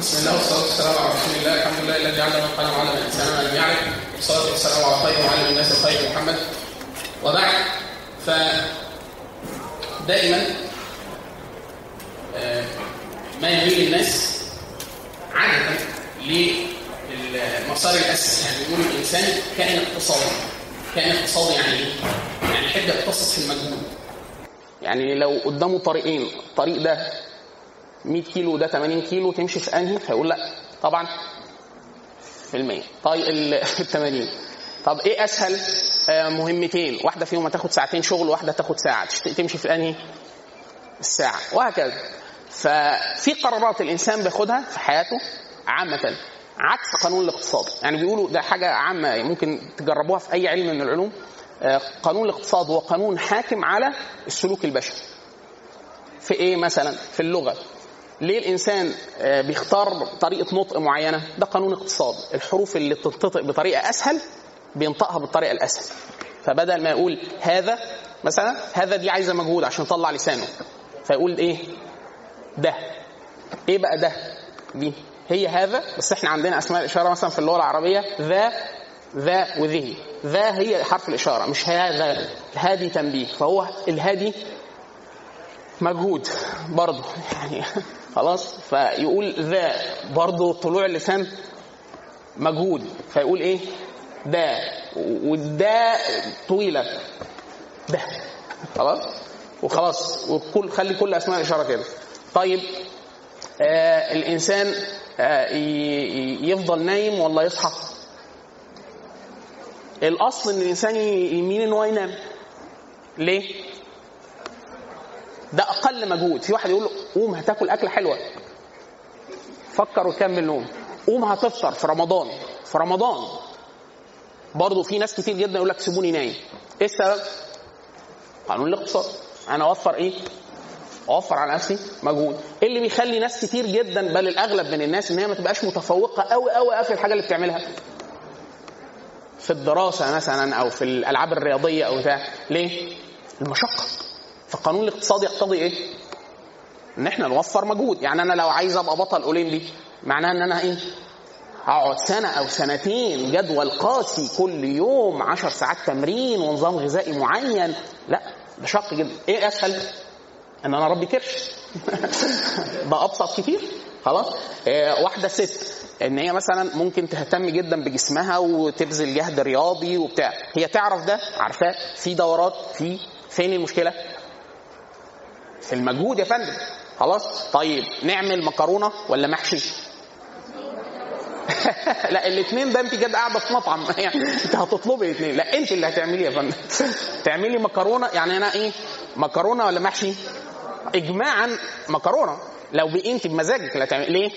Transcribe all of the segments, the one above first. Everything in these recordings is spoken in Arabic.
بسم الله والصلاة والسلام على رسول الله. الحمد لله الذي علم القلم علم الإنسان ما لم يعلم والصلاة والسلام على خير وعلم الناس الخير محمد. وبعد ف دائما آه، ما يميل الناس عادة للمسار الأسهل يعني بيقول الإنسان كائن اقتصادي. كائن اقتصادي يعني إيه؟ يعني يحب يقتصد في المجهود يعني لو قدامه طريقين الطريق ده 100 كيلو وده 80 كيلو تمشي في أنهي؟ هيقول لأ طبعا في المية. طيب ال 80 طب إيه أسهل؟ آه مهمتين. واحدة فيهم هتاخد ساعتين شغل وواحده تاخد ساعة. تمشي في أنهي؟ الساعة. وهكذا. ففي قرارات الإنسان بياخدها في حياته عامة عكس قانون الاقتصاد. يعني بيقولوا ده حاجة عامة ممكن تجربوها في أي علم من العلوم. آه قانون الاقتصاد هو قانون حاكم على السلوك البشري. في إيه مثلا؟ في اللغة. ليه الإنسان بيختار طريقة نطق معينة؟ ده قانون اقتصاد. الحروف اللي بتنطق بطريقة أسهل بينطقها بالطريقة الأسهل. فبدل ما يقول هذا مثلا هذا دي عايزة مجهود عشان يطلع لسانه. فيقول إيه؟ ده. إيه بقى ده؟ دي. هي هذا بس إحنا عندنا أسماء الإشارة مثلا في اللغة العربية ذا ذا وذه. ذا هي حرف الإشارة مش هذا. هادي تنبيه. فهو الهادي مجهود برضه. يعني خلاص؟ فيقول ذا برضه طلوع اللسان مجهود. فيقول إيه؟ ده والدا طويلة. ده خلاص؟ وخلاص. وكل خلي كل أسماء الاشاره كده. طيب آه الإنسان آه يفضل نايم ولا يصحى؟ الأصل إن الإنسان يميل إن هو ينام. ليه؟ ده أقل مجهود. في واحد يقول قوم هتاكل أكلة حلوة. فكر وكمل نوم قوم هتفطر في رمضان. في رمضان. برضه في ناس كتير جدا يقول لك سيبوني نايم. إيه السبب؟ قانون الاقتصاد. أنا أوفر إيه؟ أوفر على نفسي مجهود. إيه اللي بيخلي ناس كتير جدا بل الأغلب من الناس إن هي ما تبقاش متفوقة قوي قوي في الحاجة اللي بتعملها؟ في الدراسة مثلا أو في الألعاب الرياضية أو بتاع. ليه؟ المشقة. فالقانون الاقتصادي يقتضي إيه؟ إن إحنا نوفر مجهود، يعني أنا لو عايز أبقى بطل أولمبي معناها إن أنا إيه؟ هقعد سنة أو سنتين جدول قاسي كل يوم 10 ساعات تمرين ونظام غذائي معين، لا ده شق جدا، إيه اسهل؟ إن أنا اربي كرش. ده أبسط كتير. خلاص؟ إيه واحدة ست. إن هي مثلا ممكن تهتم جدا بجسمها وتبذل جهد رياضي وبتاع. هي تعرف ده؟ عارفاه. في دورات في فين المشكلة في المجهود يا فندم. خلاص؟ طيب نعمل مكرونة ولا محشي؟ لا الاثنين ده انت كده قاعدة في مطعم. يعني انت هتطلبي الاثنين لا انت اللي هتعمليه يا فندم. تعملي مكرونة يعني أنا إيه مكرونة ولا محشي؟ اجماعا مكرونة. لو انت بمزاجك لا تعمل ليه؟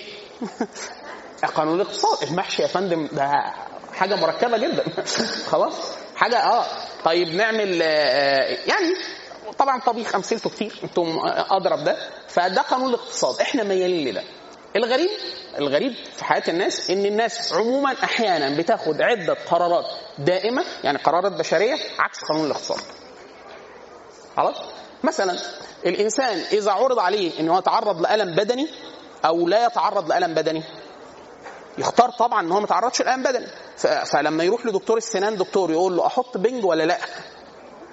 قانون الاقتصاد. المحشي يا فندم ده حاجة مركبة جدا. خلاص؟ حاجة آه. طيب نعمل آه يعني طبعا طبيخ أمثلته كتير أنتم اضرب ده فده قانون الاقتصاد. إحنا ميالين لده. الغريب الغريب في حياة الناس إن الناس عموما أحيانا بتاخد عدة قرارات دائمة يعني قرارات بشرية عكس قانون الاقتصاد. خلاص؟ مثلا الإنسان إذا عرض عليه إنه يتعرض لألم بدني أو لا يتعرض لألم بدني يختار طبعا إن هو ما يتعرضش لألم بدني. فلما يروح لدكتور السنان دكتور يقول له أحط بنج ولا لأ؟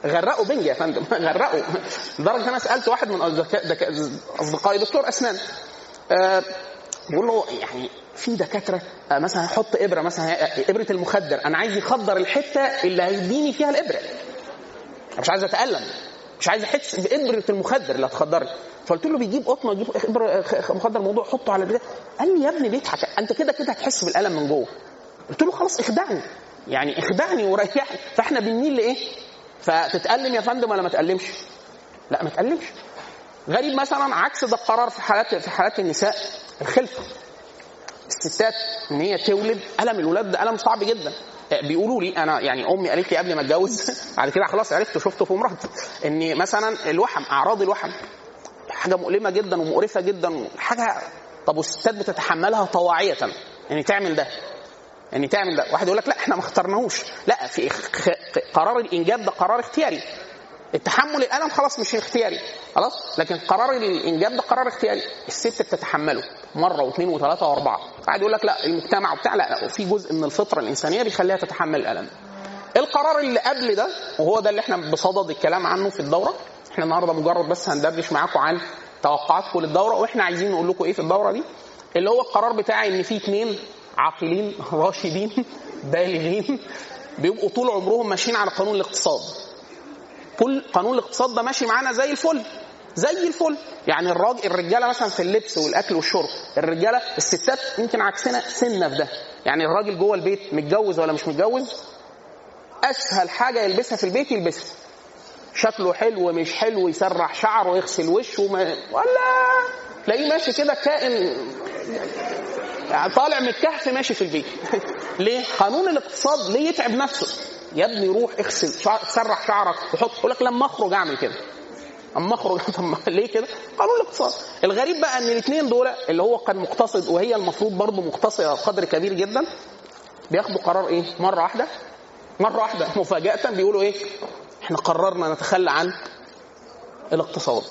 غرقوا بنج يا فندم. غرقوا. لدرجة أنا سألت واحد من أصدقائي دكتور أسنان. أه بقول له يعني في دكاترة أه مثلا يحط إبرة مثلا إبرة المخدر. أنا عايز يخدر الحتة اللي هيديني فيها الإبرة. مش عايز أتألم. مش عايز أحس بإبرة المخدر اللي هتخدرني. فقلت له بيجيب قطنه يجيب إبرة مخدر موضوع حطه على ده قال لي يا ابني بيضحك. أنت كده كده هتحس بالألم من جوه. قلت له خلاص اخدعني. يعني اخدعني وريحني. فإحنا بنميل لإيه؟ فتتألم يا فندم ولا ما تألمش؟ لا ما تألمش. غريب مثلا عكس ده القرار في حالات في حالات النساء الخلفة. الستات إن هي تولد ألم الولاد ده ألم صعب جدا. بيقولوا لي أنا يعني أمي قالت لي قبل ما أتجوز بعد كده خلاص عرفت شفته في مراتي إن مثلا الوحم أعراض الوحم حاجة مؤلمة جدا ومقرفة جدا حاجة طب والستات بتتحملها طواعية يعني تعمل ده يعني تعمل ده. واحد يقول لك لا إحنا ما اخترناهوش. لا في قرار الإنجاب ده قرار اختياري. التحمل الألم خلاص مش اختياري. خلاص؟ لكن قرار الإنجاب ده قرار اختياري. الست بتتحمله مرة واثنين وثلاثة وأربعة. قاعد يقول لك لا المجتمع وبتاع لا, لا في جزء من الفطرة الإنسانية بيخليها تتحمل الألم. القرار اللي قبل ده وهو ده اللي إحنا بصدد الكلام عنه في الدورة. إحنا النهارده مجرد بس هندردش معاكم عن توقعاتكم للدوره وإحنا عايزين نقول لكم إيه في الدورة دي؟ اللي هو القرار بتاعي إن في اثنين عاقلين راشدين بالغين بيبقوا طول عمرهم ماشيين على قانون الاقتصاد. كل قانون الاقتصاد ده ماشي معانا زي الفل زي الفل. يعني الراجل الرجالة مثلا في اللبس والأكل والشرب الرجالة الستات يمكن عكسنا سنة في ده. يعني الراجل جوه البيت متجوز ولا مش متجوز؟ أسهل حاجة يلبسها في البيت يلبسها. شكله حلو مش حلو يسرح شعره ويغسل وشه ولا! تلاقيه ماشي كده كائن يعني طالع من الكهف ماشي في البيت ليه؟ قانون الاقتصاد ليه يتعب نفسه؟ يا ابني روح اغسل سرح شعرك وحط يقول لك لما أخرج أعمل كده اما أخرج طب ليه كده؟ قانون الاقتصاد الغريب بقى إن الاثنين دول اللي هو كان مقتصد وهي المفروض برضه مقتصدة قدر كبير جدا بياخدوا قرار إيه؟ مرة واحدة مرة واحدة مفاجأة بيقولوا إيه؟ إحنا قررنا نتخلى عن الاقتصاد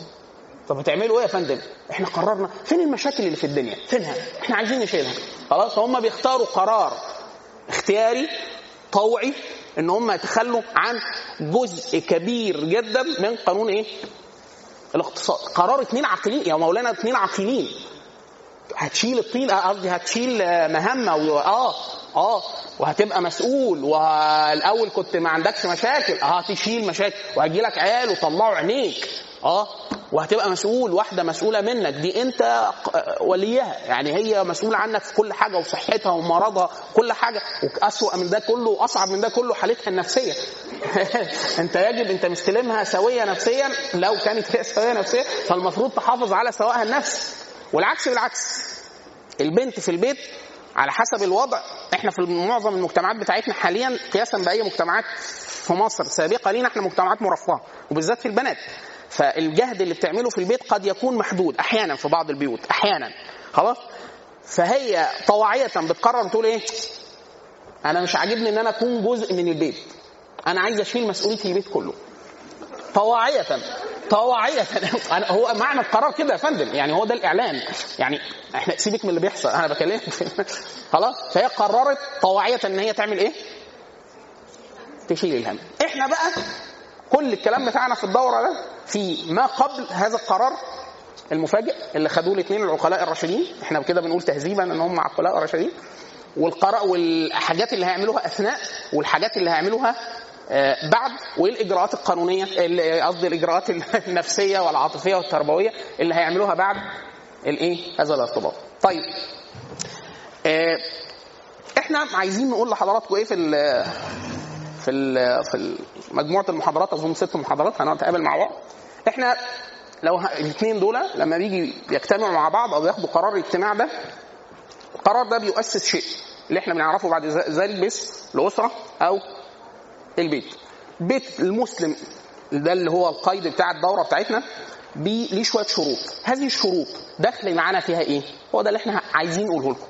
طب بتعملوا إيه يا فندم؟ إحنا قررنا فين المشاكل اللي في الدنيا؟ فينها؟ إحنا عايزين نشيلها. خلاص هم بيختاروا قرار اختياري طوعي إن هم يتخلوا عن جزء كبير جدا من قانون إيه؟ الاقتصاد. قرار اثنين عاقلين يا مولانا اثنين عاقلين هتشيل الطين قصدي هتشيل مهمة و... آه آه وهتبقى مسؤول والأول كنت ما عندكش مشاكل آه هتشيل مشاكل وهيجي لك عيال وطلعوا عينيك آه وهتبقى مسؤول واحدة مسؤولة منك. دي انت وليها. يعني هي مسؤولة عنك في كل حاجة وصحتها ومرضها كل حاجة. وأسوأ من ده كله وأصعب من ده كله حالتها النفسية. انت يجب انت مستلمها سوية نفسيا. لو كانت هي سوية نفسيا فالمفروض تحافظ على سوائها النفسي والعكس بالعكس. البنت في البيت على حسب الوضع. إحنا في معظم المجتمعات بتاعتنا حاليا قياسا بأي مجتمعات في مصر سابقة لينا إحنا مجتمعات مرفهة. وبالذات في البنات. فالجهد اللي بتعمله في البيت قد يكون محدود أحيانا في بعض البيوت أحيانا. خلاص؟ فهي طواعية بتقرر تقول إيه؟ أنا مش عاجبني إن أنا أكون جزء من البيت. أنا عايز أشيل مسؤولية البيت كله. طواعية طواعية. هو معنى القرار كده يا فندم. يعني هو ده الإعلان. يعني إحنا سيبك من اللي بيحصل. أنا بكلمك. خلاص؟ فهي قررت طواعية إن هي تعمل إيه؟ تشيل الهم. إحنا بقى كل الكلام بتاعنا في الدورة ده في ما قبل هذا القرار المفاجئ اللي خدوه الاثنين العقلاء الراشدين. إحنا كده بنقول تهذيبا إن هم عقلاء راشدين. والقراء والحاجات اللي هيعملوها أثناء والحاجات اللي هيعملوها بعد وايه الاجراءات القانونيه قصدي الإجراءات النفسية والعاطفية والتربوية اللي هيعملوها بعد الإيه؟ هذا الارتباط. طيب إحنا عايزين نقول لحضراتكم إيه في في في مجموعة المحاضرات أظن ست محاضرات هنتقابل مع بعض. إحنا لو الاثنين دول لما بيجي يجتمعوا مع بعض أو ياخدوا قرار الاجتماع ده القرار ده بيؤسس شيء اللي إحنا بنعرفه بعد ذلك باسم الأسرة أو البيت. بيت المسلم ده اللي هو القيد بتاع الدورة بتاعتنا ليه شوية شروط. هذه الشروط داخل معانا فيها إيه؟ هو ده اللي إحنا عايزين نقوله لكم.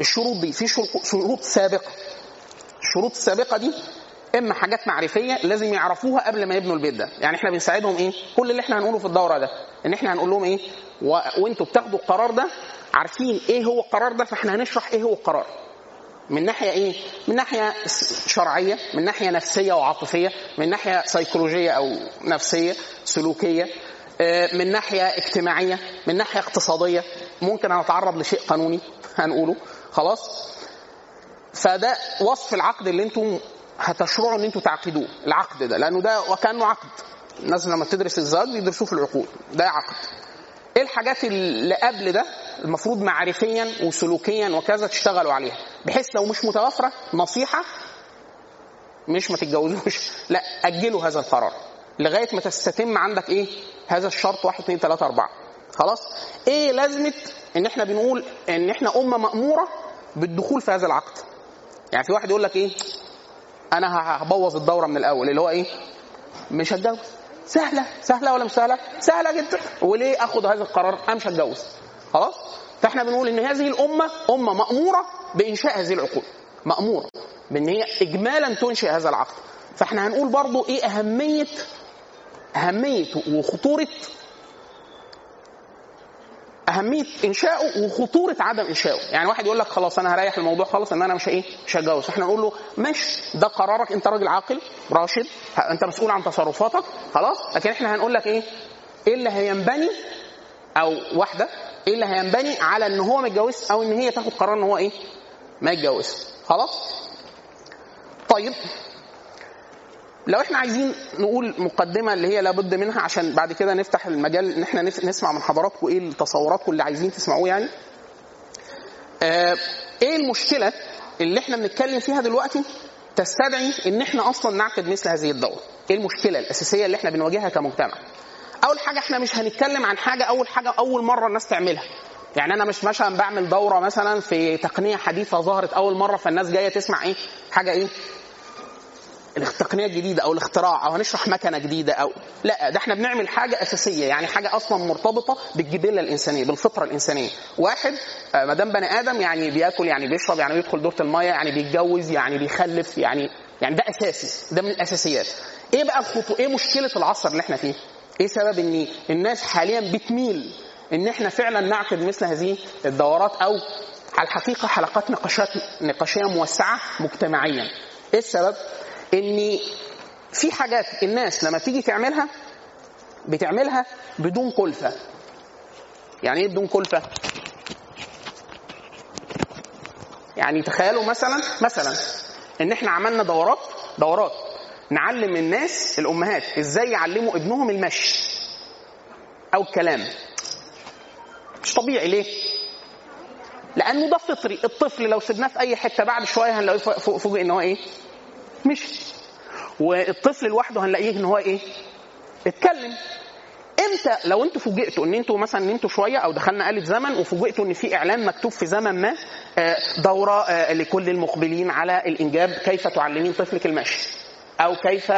الشروط دي في شروط سابقة. الشروط السابقة دي اما حاجات معرفية لازم يعرفوها قبل ما يبنوا البيت ده. يعني إحنا بنساعدهم إيه؟ كل اللي إحنا هنقوله في الدورة ده. إن إحنا هنقول لهم إيه؟ و... وإنتوا بتاخدوا القرار ده عارفين إيه هو القرار ده فإحنا هنشرح إيه هو القرار. من ناحية إيه؟ من ناحية شرعية من ناحية نفسية وعاطفية من ناحية سيكولوجيه أو نفسية سلوكية من ناحية اجتماعية من ناحية اقتصادية. ممكن هنتعرض لشيء قانوني هنقوله. خلاص؟ فده وصف العقد اللي أنتم هتشرعوا ان أنتم تعقدوه العقد ده لأنه ده وكأنه عقد. الناس لما تدرس الزواج بيدرسوه في العقود ده عقد. إيه الحاجات اللي قبل ده المفروض معرفيا وسلوكيا وكذا تشتغلوا عليها؟ بحيث لو مش متوفرة نصيحة مش ما تتجوزوش. لا أجلوا هذا القرار لغاية ما تستتم عندك إيه؟ هذا الشرط 1 2 3 4 خلاص؟ إيه لازمة إن إحنا بنقول إن إحنا أمة مأمورة بالدخول في هذا العقد؟ يعني في واحد يقول لك إيه؟ أنا هبوظ الدورة من الأول اللي هو إيه؟ مش هتجوز. سهلة سهلة ولا مش سهلة؟ سهلة جدا. وليه آخد هذا القرار؟ أنا مش هتجوز. خلاص؟ فإحنا بنقول إن هذه الأمة أمة مأمورة بإنشاء هذه العقود مأمورة بإن هي اجمالا تنشئ هذا العقد فإحنا هنقول برضو إيه أهمية أهمية وخطورة أهمية انشائه وخطورة عدم انشائه يعني واحد يقول لك خلاص أنا هريح الموضوع خالص إن أنا مش إيه مش هتجوز. إحنا نقول له ماشي ده قرارك. أنت راجل عاقل راشد أنت مسؤول عن تصرفاتك خلاص. لكن إحنا هنقول لك إيه؟ إيه اللي هينبني؟ أو واحدة إيه اللي هينبني على إن هو ما يتجوزش أو إن هي تاخد قرار إن هو إيه؟ ما يتجوزش. خلاص؟ طيب. لو إحنا عايزين نقول مقدمة اللي هي لابد منها عشان بعد كده نفتح المجال إن إحنا نسمع من حضراتكم إيه تصوراتكم اللي عايزين تسمعوه يعني. آه إيه المشكلة اللي إحنا بنتكلم فيها دلوقتي تستدعي إن إحنا أصلا نعقد مثل هذه الدورة؟ إيه المشكلة الأساسية اللي إحنا بنواجهها كمجتمع؟ أول حاجة إحنا مش هنتكلم عن حاجة أول حاجة أول مرة الناس تعملها. يعني أنا مش مثلا بعمل دورة مثلا في تقنية حديثة ظهرت أول مرة فالناس جاية تسمع إيه؟ حاجة إيه؟ التقنيه الجديدة أو الاختراع أو هنشرح مكنة جديدة أو لا ده إحنا بنعمل حاجة أساسية يعني حاجة أصلا مرتبطة بالجبله الإنسانية بالفطرة الإنسانية. واحد ما دام بني آدم يعني بياكل يعني بيشرب يعني بيدخل دورة الميه يعني بيتجوز يعني بيخلف يعني يعني ده أساسي ده من الأساسيات. إيه بقى الخطو إيه مشكلة العصر اللي إحنا فيه؟ إيه سبب إن الناس حاليا بتميل إن إحنا فعلا نعقد مثل هذه الدورات أو على الحقيقة حلقات نقاشات نقاشية موسعة مجتمعيا؟ إيه السبب؟ ان في حاجات الناس لما تيجي تعملها بتعملها بدون كلفة. يعني إيه بدون كلفة؟ يعني تخيلوا مثلا مثلا إن إحنا عملنا دورات دورات نعلم الناس الأمهات إزاي يعلموا ابنهم المشي أو الكلام. مش طبيعي ليه؟ لأنه ده فطري. الطفل لو سيبناه في أي حتة بعد شوية هنلاقيه فوجئ إن هو إيه؟ مشي والطفل لوحده هنلاقيه إن هو إيه؟ اتكلم. إمتى؟ لو أنتوا فوجئتوا إن أنتوا مثلا نمتوا شوية أو دخلنا آلة زمن وفوجئتوا إن في إعلان مكتوب في زمن ما دورة لكل المقبلين على الإنجاب كيف تعلمين طفلك المشي أو كيف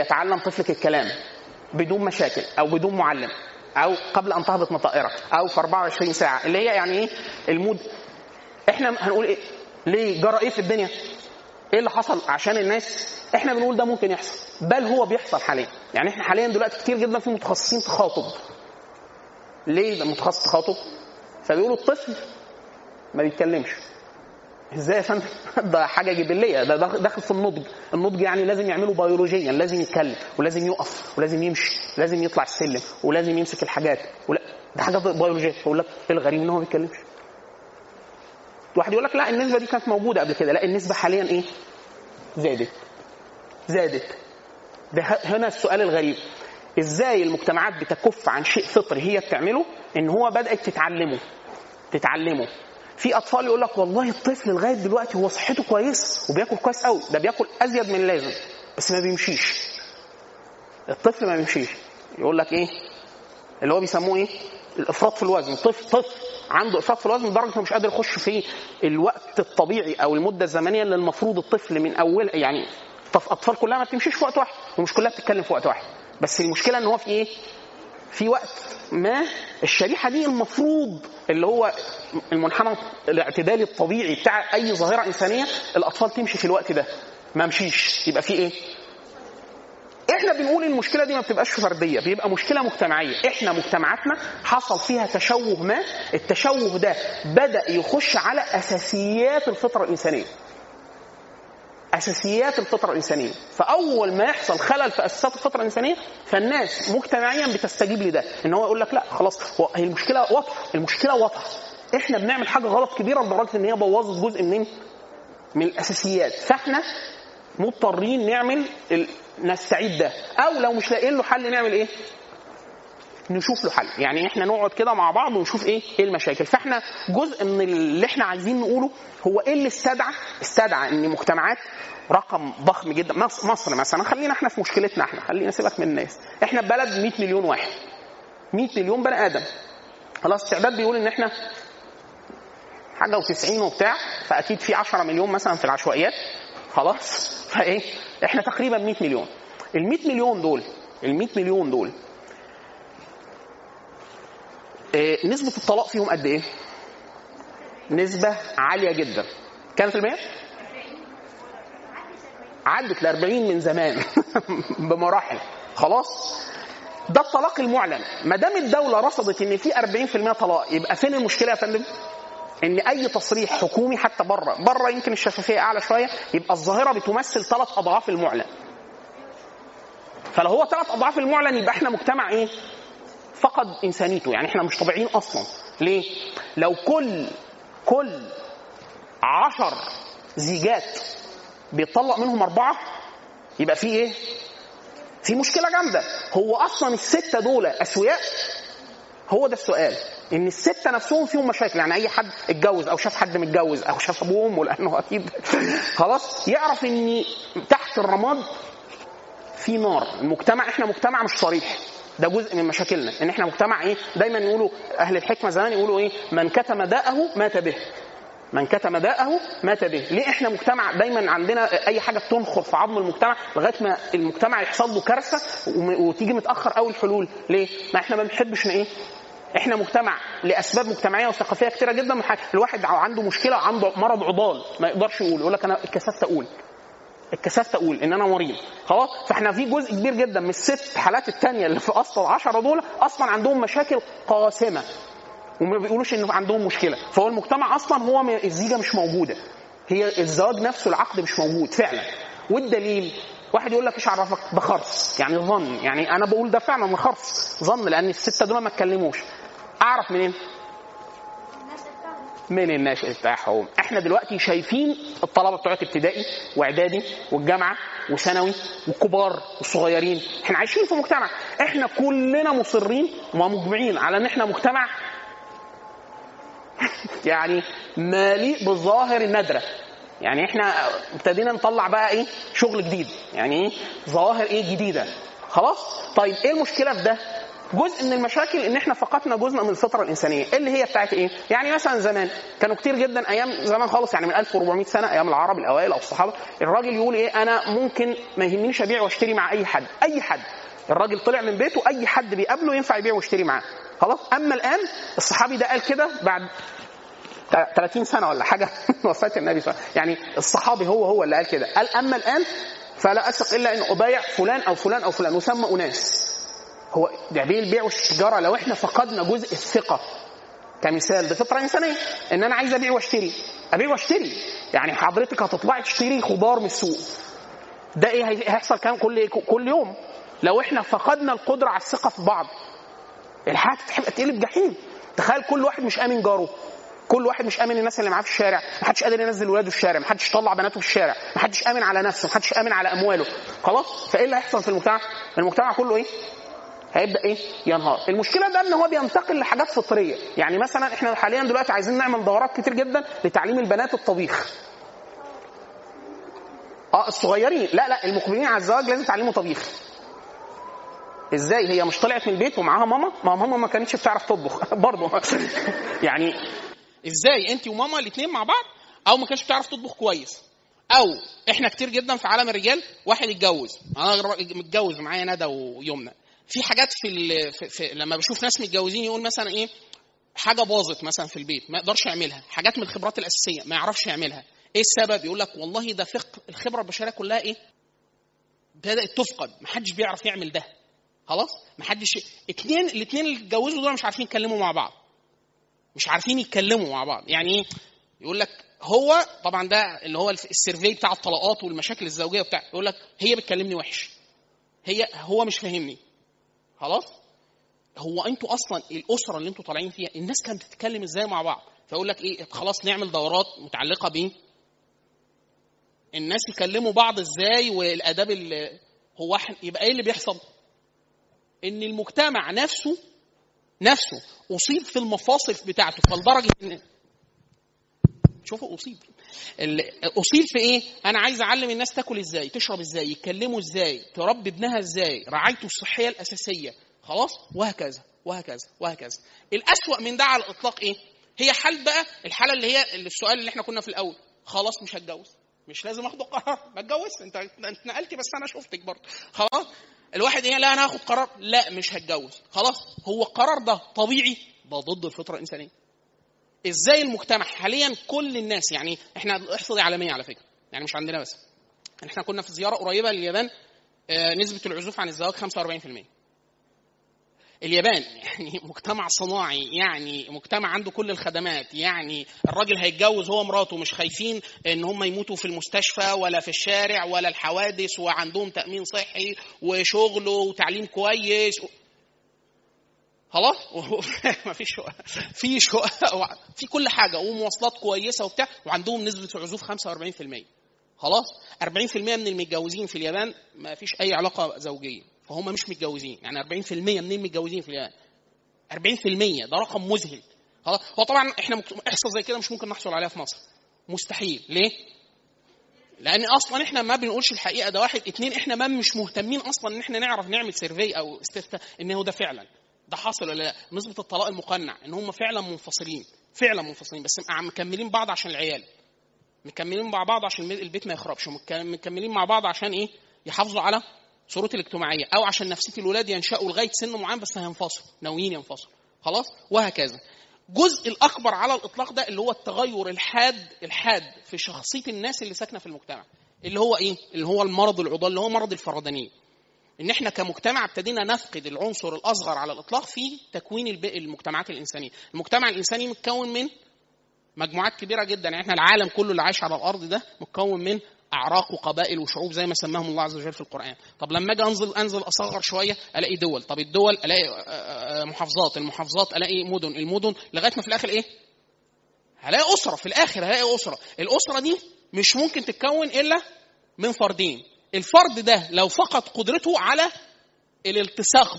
يتعلم طفلك الكلام بدون مشاكل أو بدون معلم أو قبل أن تهبط مطائره أو في 24 ساعة اللي هي يعني إيه المود. إحنا هنقول إيه؟ ليه جرى إيه في الدنيا؟ إيه اللي حصل؟ عشان الناس إحنا بنقول ده ممكن يحصل بل هو بيحصل حاليا. يعني إحنا حاليا دلوقتي كتير جدا في متخصصين تخاطب ليه؟ ده متخصص تخاطب فبيقولوا الطفل ما بيتكلمش. إزاي يا فندم؟ ده حاجة جبلية. ده داخل في النضج. النضج يعني لازم يعمله بيولوجيا لازم يتكلم ولازم يقف ولازم يمشي ولازم يطلع السلم ولازم يمسك الحاجات. ولا ده حاجة بيولوجيه يقول لك إيه الغريب إن هو ما بيتكلمش؟ واحد يقول لك لا النسبة دي كانت موجودة قبل كده لا النسبة حاليا إيه؟ زادت. زادت. ده هنا السؤال الغريب. إزاي المجتمعات بتكف عن شيء فطري هي بتعمله؟ إن هو بدأت تتعلمه. تتعلمه. في أطفال يقول لك والله الطفل لغاية دلوقتي هو صحته كويس وبياكل كويس قوي ده بياكل أزيد من اللازم بس ما بيمشيش. الطفل ما بيمشيش. يقول لك إيه؟ اللي هو بيسموه إيه؟ الإفراط في الوزن. طفل طفل. عنده افراط في الوزن لدرجة إنه مش قادر يخش في الوقت الطبيعي أو المدة الزمنية اللي المفروض الطفل من اول يعني أطفال كلها ما بتمشيش في وقت واحد ومش كلها بتتكلم في وقت واحد. بس المشكلة إن هو في إيه؟ في وقت ما الشريحة دي المفروض اللي هو المنحنى الاعتدالي الطبيعي بتاع أي ظاهرة إنسانية الأطفال تمشي في الوقت ده. ما مشيش. يبقى في إيه؟ إحنا بنقول المشكلة دي ما بتبقاش فردية بيبقى مشكلة مجتمعية. إحنا مجتمعاتنا حصل فيها تشوه ما التشوه ده بدأ يخش على أساسيات الفطرة الإنسانية. أساسيات الفطرة الإنسانية. فأول ما يحصل خلل في اساسات الفطرة الإنسانية فالناس مجتمعيا بتستجيب لده. إن هو يقول لك لا خلاص هو هي المشكلة واضحة. المشكلة واضحة. إحنا بنعمل حاجة غلط كبيرة لدرجة إن هي بوظت جزء من من الأساسيات. فإحنا مضطرين نعمل. نستعيد ده. أو لو مش لاقيين له حل نعمل إيه؟ نشوف له حل. يعني إحنا نقعد كده مع بعض ونشوف إيه إيه المشاكل. فإحنا جزء من اللي إحنا عايزين نقوله هو إيه اللي استدعى؟ استدعى إن مجتمعات رقم ضخم جدا. مصر مثلا. خلينا إحنا في مشكلتنا إحنا. خلينا سيبك من الناس. إحنا بلد 100 مليون واحد. 100 مليون بني آدم. خلاص استعداد بيقول إن إحنا حاجة و90 وبتاع. فأكيد في 10 مليون مثلا في العشوائيات. خلاص؟ فإيه؟ إحنا تقريبا 100 مليون. ال 100 مليون دول ال 100 مليون دول إيه نسبة الطلاق فيهم قد إيه؟ نسبة عالية جدا. كام في المية؟ عدت ل 40 من زمان بمراحل. خلاص؟ ده الطلاق المعلن. ما دام الدولة رصدت إن في 40% طلاق يبقى فين المشكلة يا فندم؟ إن أي تصريح حكومي حتى بره بره يمكن الشفافية أعلى شوية يبقى الظاهرة بتمثل ثلاث أضعاف المعلن. فلو هو ثلاث أضعاف المعلن يبقى إحنا مجتمع إيه؟ فقد إنسانيته يعني إحنا مش طبيعيين أصلا. ليه؟ لو كل كل عشر زيجات بيطلق منهم أربعة يبقى في إيه؟ في مشكلة جامدة. هو أصلا الستة دول اسوياء هو ده السؤال إن الستة نفسهم فيهم مشاكل يعني أي حد اتجوز أو شاف حد متجوز أو شاف أبوه لأنه أكيد خلاص يعرف إن تحت الرماد في نار. المجتمع إحنا مجتمع مش صريح. ده جزء من مشاكلنا إن إحنا مجتمع إيه؟ دايما يقولوا أهل الحكمة زمان يقولوا إيه؟ من كتم داءه مات به. من كتم داءه مات به. ليه إحنا مجتمع دايما عندنا أي حاجة بتنخر في عظم المجتمع لغاية ما المجتمع يحصل له كارثة وتيجي متأخر قوي الحلول؟ ليه؟ ما إحنا ما بنحبش إيه؟ إحنا مجتمع لأسباب مجتمعية وثقافية كتيرة جدا. من حاجة. الواحد عنده مشكلة عنده مرض عضال ما يقدرش يقول. يقول لك أنا اتكسفت أقول اتكسفت أقول إن أنا مريض. خلاص؟ فإحنا في جزء كبير جدا من الست حالات التانية اللي في أصل العشرة دول أصلا عندهم مشاكل قاسمة. وما بيقولوش إن عندهم مشكلة. فهو المجتمع أصلا هو الزيجة مش موجودة. هي الزواج نفسه العقد مش موجود فعلا. والدليل؟ واحد يقول لك إيش عرفك؟ ده خرص يعني ظن. يعني أنا بقول ده فعلا خرص ظن لأن الستة دول ما اتكلموش. أعرف منين؟ من الناشئ بتاعهم إحنا دلوقتي شايفين الطلبة بتوع ابتدائي وإعدادي والجامعة وثانوي والكبار والصغيرين إحنا عايشين في مجتمع. إحنا كلنا مصرين ومجمعين على إن إحنا مجتمع. يعني مليء بالظواهر النادرة. يعني إحنا ابتدينا نطلع بقى إيه؟ شغل جديد. يعني إيه؟ ظواهر إيه؟ جديدة. خلاص؟ طيب إيه المشكلة في ده؟ جزء من المشاكل إن إحنا فقدنا جزء من الفطرة الإنسانية. اللي هي بتاعت إيه؟ يعني مثلا زمان كانوا كتير جدا أيام زمان خالص يعني من 1400 سنة أيام العرب الأوائل أو الصحابة الراجل يقول إيه؟ أنا ممكن ما يهمنيش أبيع وأشتري مع أي حد أي حد. الراجل طلع من بيته أي حد بيقابله ينفع يبيع ويشتري معاه. خلاص؟ أما الآن الصحابي ده قال كده بعد 30 سنة ولا حاجة من وفاة النبي صلى الله عليه وسلم. يعني الصحابي هو هو اللي قال كده. قال أما الآن فلا أثق إلا إن أبايع فلان أو فلان أو فلان. وسمى اناس هو ده بيه البيع والتجاره لو إحنا فقدنا جزء الثقة كمثال ده فطرة إنسانية. إن أنا عايز أبيع وأشتري أبيع وأشتري. يعني حضرتك هتطلعي تشتري خضار من السوق. ده إيه هي- هيحصل كام كل كل يوم. لو إحنا فقدنا القدرة على الثقة في بعض الحياة هتقلب جحيم. تخيل كل واحد مش آمن جاره. كل واحد مش آمن الناس اللي معاه في الشارع. ما حدش قادر ينزل ولاده في الشارع. ما حدش يطلع بناته في الشارع. ما حدش آمن على نفسه. ما حدش آمن على أمواله. خلاص؟ فإيه اللي هيحصل في المجتمع؟ المجتمع كله إيه؟ هيبدأ إيه؟ ينهار. المشكلة ده إن هو بينتقل لحاجات فطرية. يعني مثلا إحنا حاليا دلوقتي عايزين نعمل دورات كتير جدا لتعليم البنات الطبيخ. آه الصغيرين. لا لا المقبلين على الزواج لازم يتعلموا طبيخ. إزاي؟ هي مش طلعت من البيت ومعاها ماما؟ ما ماما ما كانتش بتعرف تطبخ. برضه يعني إزاي؟ انت وماما الاثنين مع بعض؟ أو ما كانتش بتعرف تطبخ كويس. أو إحنا كتير جدا في عالم الرجال واحد اتجوز. أنا متجوز معايا ندى ويمنى. في حاجات في, ال... في, في لما بشوف ناس متجوزين يقول مثلا إيه حاجة باظت مثلا في البيت ما يقدرش يعملها حاجات من الخبرات الأساسية ما يعرفش يعملها. إيه السبب؟ يقول لك والله ده فقه الخبرة البشرية كلها إيه؟ بدأت تفقد ما حدش بيعرف يعمل ده. خلاص؟ ما حدش اتنين الاثنين اللي اتجوزوا دول مش عارفين يتكلموا مع بعض. مش عارفين يتكلموا مع بعض. يعني إيه؟ يقول لك هو طبعا ده اللي هو السيرفي بتاع الطلاقات والمشاكل الزوجية بتاع يقول لك هي بتكلمني وحش. هي هو مش فاهمني. خلاص؟ هو أنتوا أصلا الأسرة اللي أنتوا طالعين فيها الناس كانت بتتكلم إزاي مع بعض؟ فيقول لك إيه خلاص نعمل دورات متعلقة بايه الناس يكلموا بعض إزاي والأداب اللي هو إحنا يبقى إيه اللي بيحصل؟ إن المجتمع نفسه نفسه أصيب في المفاصل بتاعته فلدرجة ان شوفوا أصيب. اصيب في إيه؟ أنا عايز أعلم الناس تاكل إزاي تشرب إزاي يتكلموا إزاي تربي ابنها إزاي رعايته الصحية الأساسية. خلاص؟ وهكذا وهكذا وهكذا. الأسوأ من ده على الإطلاق إيه؟ هي حال بقى الحالة اللي هي السؤال اللي إحنا كنا في الأول. خلاص مش هتجوز. مش لازم أخد القرار. ما اتجوزت أنت انت نقلتي بس أنا شفتك برضه. خلاص؟ الواحد إيه لا أنا هاخد قرار. لا مش هتجوز. خلاص؟ هو القرار ده طبيعي؟ ده ضد الفطرة الإنسانية. إزاي المجتمع حاليا كل الناس يعني إحنا دي عالميه على فكرة يعني مش عندنا بس. إحنا كنا في زيارة قريبة لليابان آه، نسبة العزوف عن الزواج 45% اليابان يعني مجتمع صناعي يعني مجتمع عنده كل الخدمات يعني الراجل هيتجوز هو مراته مش خايفين ان هم يموتوا في المستشفى ولا في الشارع ولا الحوادث وعندهم تأمين صحي وشغل وتعليم كويس خلاص؟ ما فيش في في كل حاجة. ومواصلات كويسة وبتاع. وعندهم نسبة عزوف 45% خلاص؟ 40% من المتجوزين في اليابان ما فيش أي علاقة زوجية. فهم مش متجوزين. يعني 40% منين متجوزين في اليابان. 40% ده رقم مذهل. خلاص؟ هو طبعا إحنا احصى زي كده مش ممكن نحصل عليها في مصر. مستحيل. ليه؟ لأن أصلا إحنا ما بنقولش الحقيقة. ده واحد اتنين إحنا ما مش مهتمين أصلا إن إحنا نعرف نعمل سيرفي أو استفتاء ان هو ده فعلا. ده حاصل ولا لا؟ نسبة الطلاق المقنع إن هم فعلا منفصلين فعلا منفصلين بس مكملين بعض عشان العيال. مكملين مع بعض عشان البيت ما يخربش مكملين مع بعض عشان إيه؟ يحافظوا على صورته الاجتماعية أو عشان نفسية الولاد ينشأوا لغاية سن معين بس هينفصلوا ناويين ينفصلوا. خلاص؟ وهكذا. الجزء الأكبر على الإطلاق ده اللي هو التغير الحاد الحاد في شخصية الناس اللي ساكنة في المجتمع اللي هو إيه؟ اللي هو المرض العضال اللي هو مرض الفردانيه إن إحنا كمجتمع ابتدينا نفقد العنصر الأصغر على الإطلاق في تكوين المجتمعات الإنسانية. المجتمع الإنساني متكون من مجموعات كبيرة جدا. يعني إحنا العالم كله اللي عايش على الأرض ده متكون من أعراق وقبائل وشعوب زي ما سماهم الله عز وجل في القرآن. طب لما أجي أنزل أنزل أصغر شوية ألاقي دول. طب الدول ألاقي آه، آه، محافظات. المحافظات ألاقي مدن. المدن لغاية ما في الآخر إيه؟ هلاقي أسرة. في الآخر هلاقي أسرة. الأسرة دي مش ممكن تتكون إلا من فردين. الفرد ده لو فقد قدرته على الالتصاق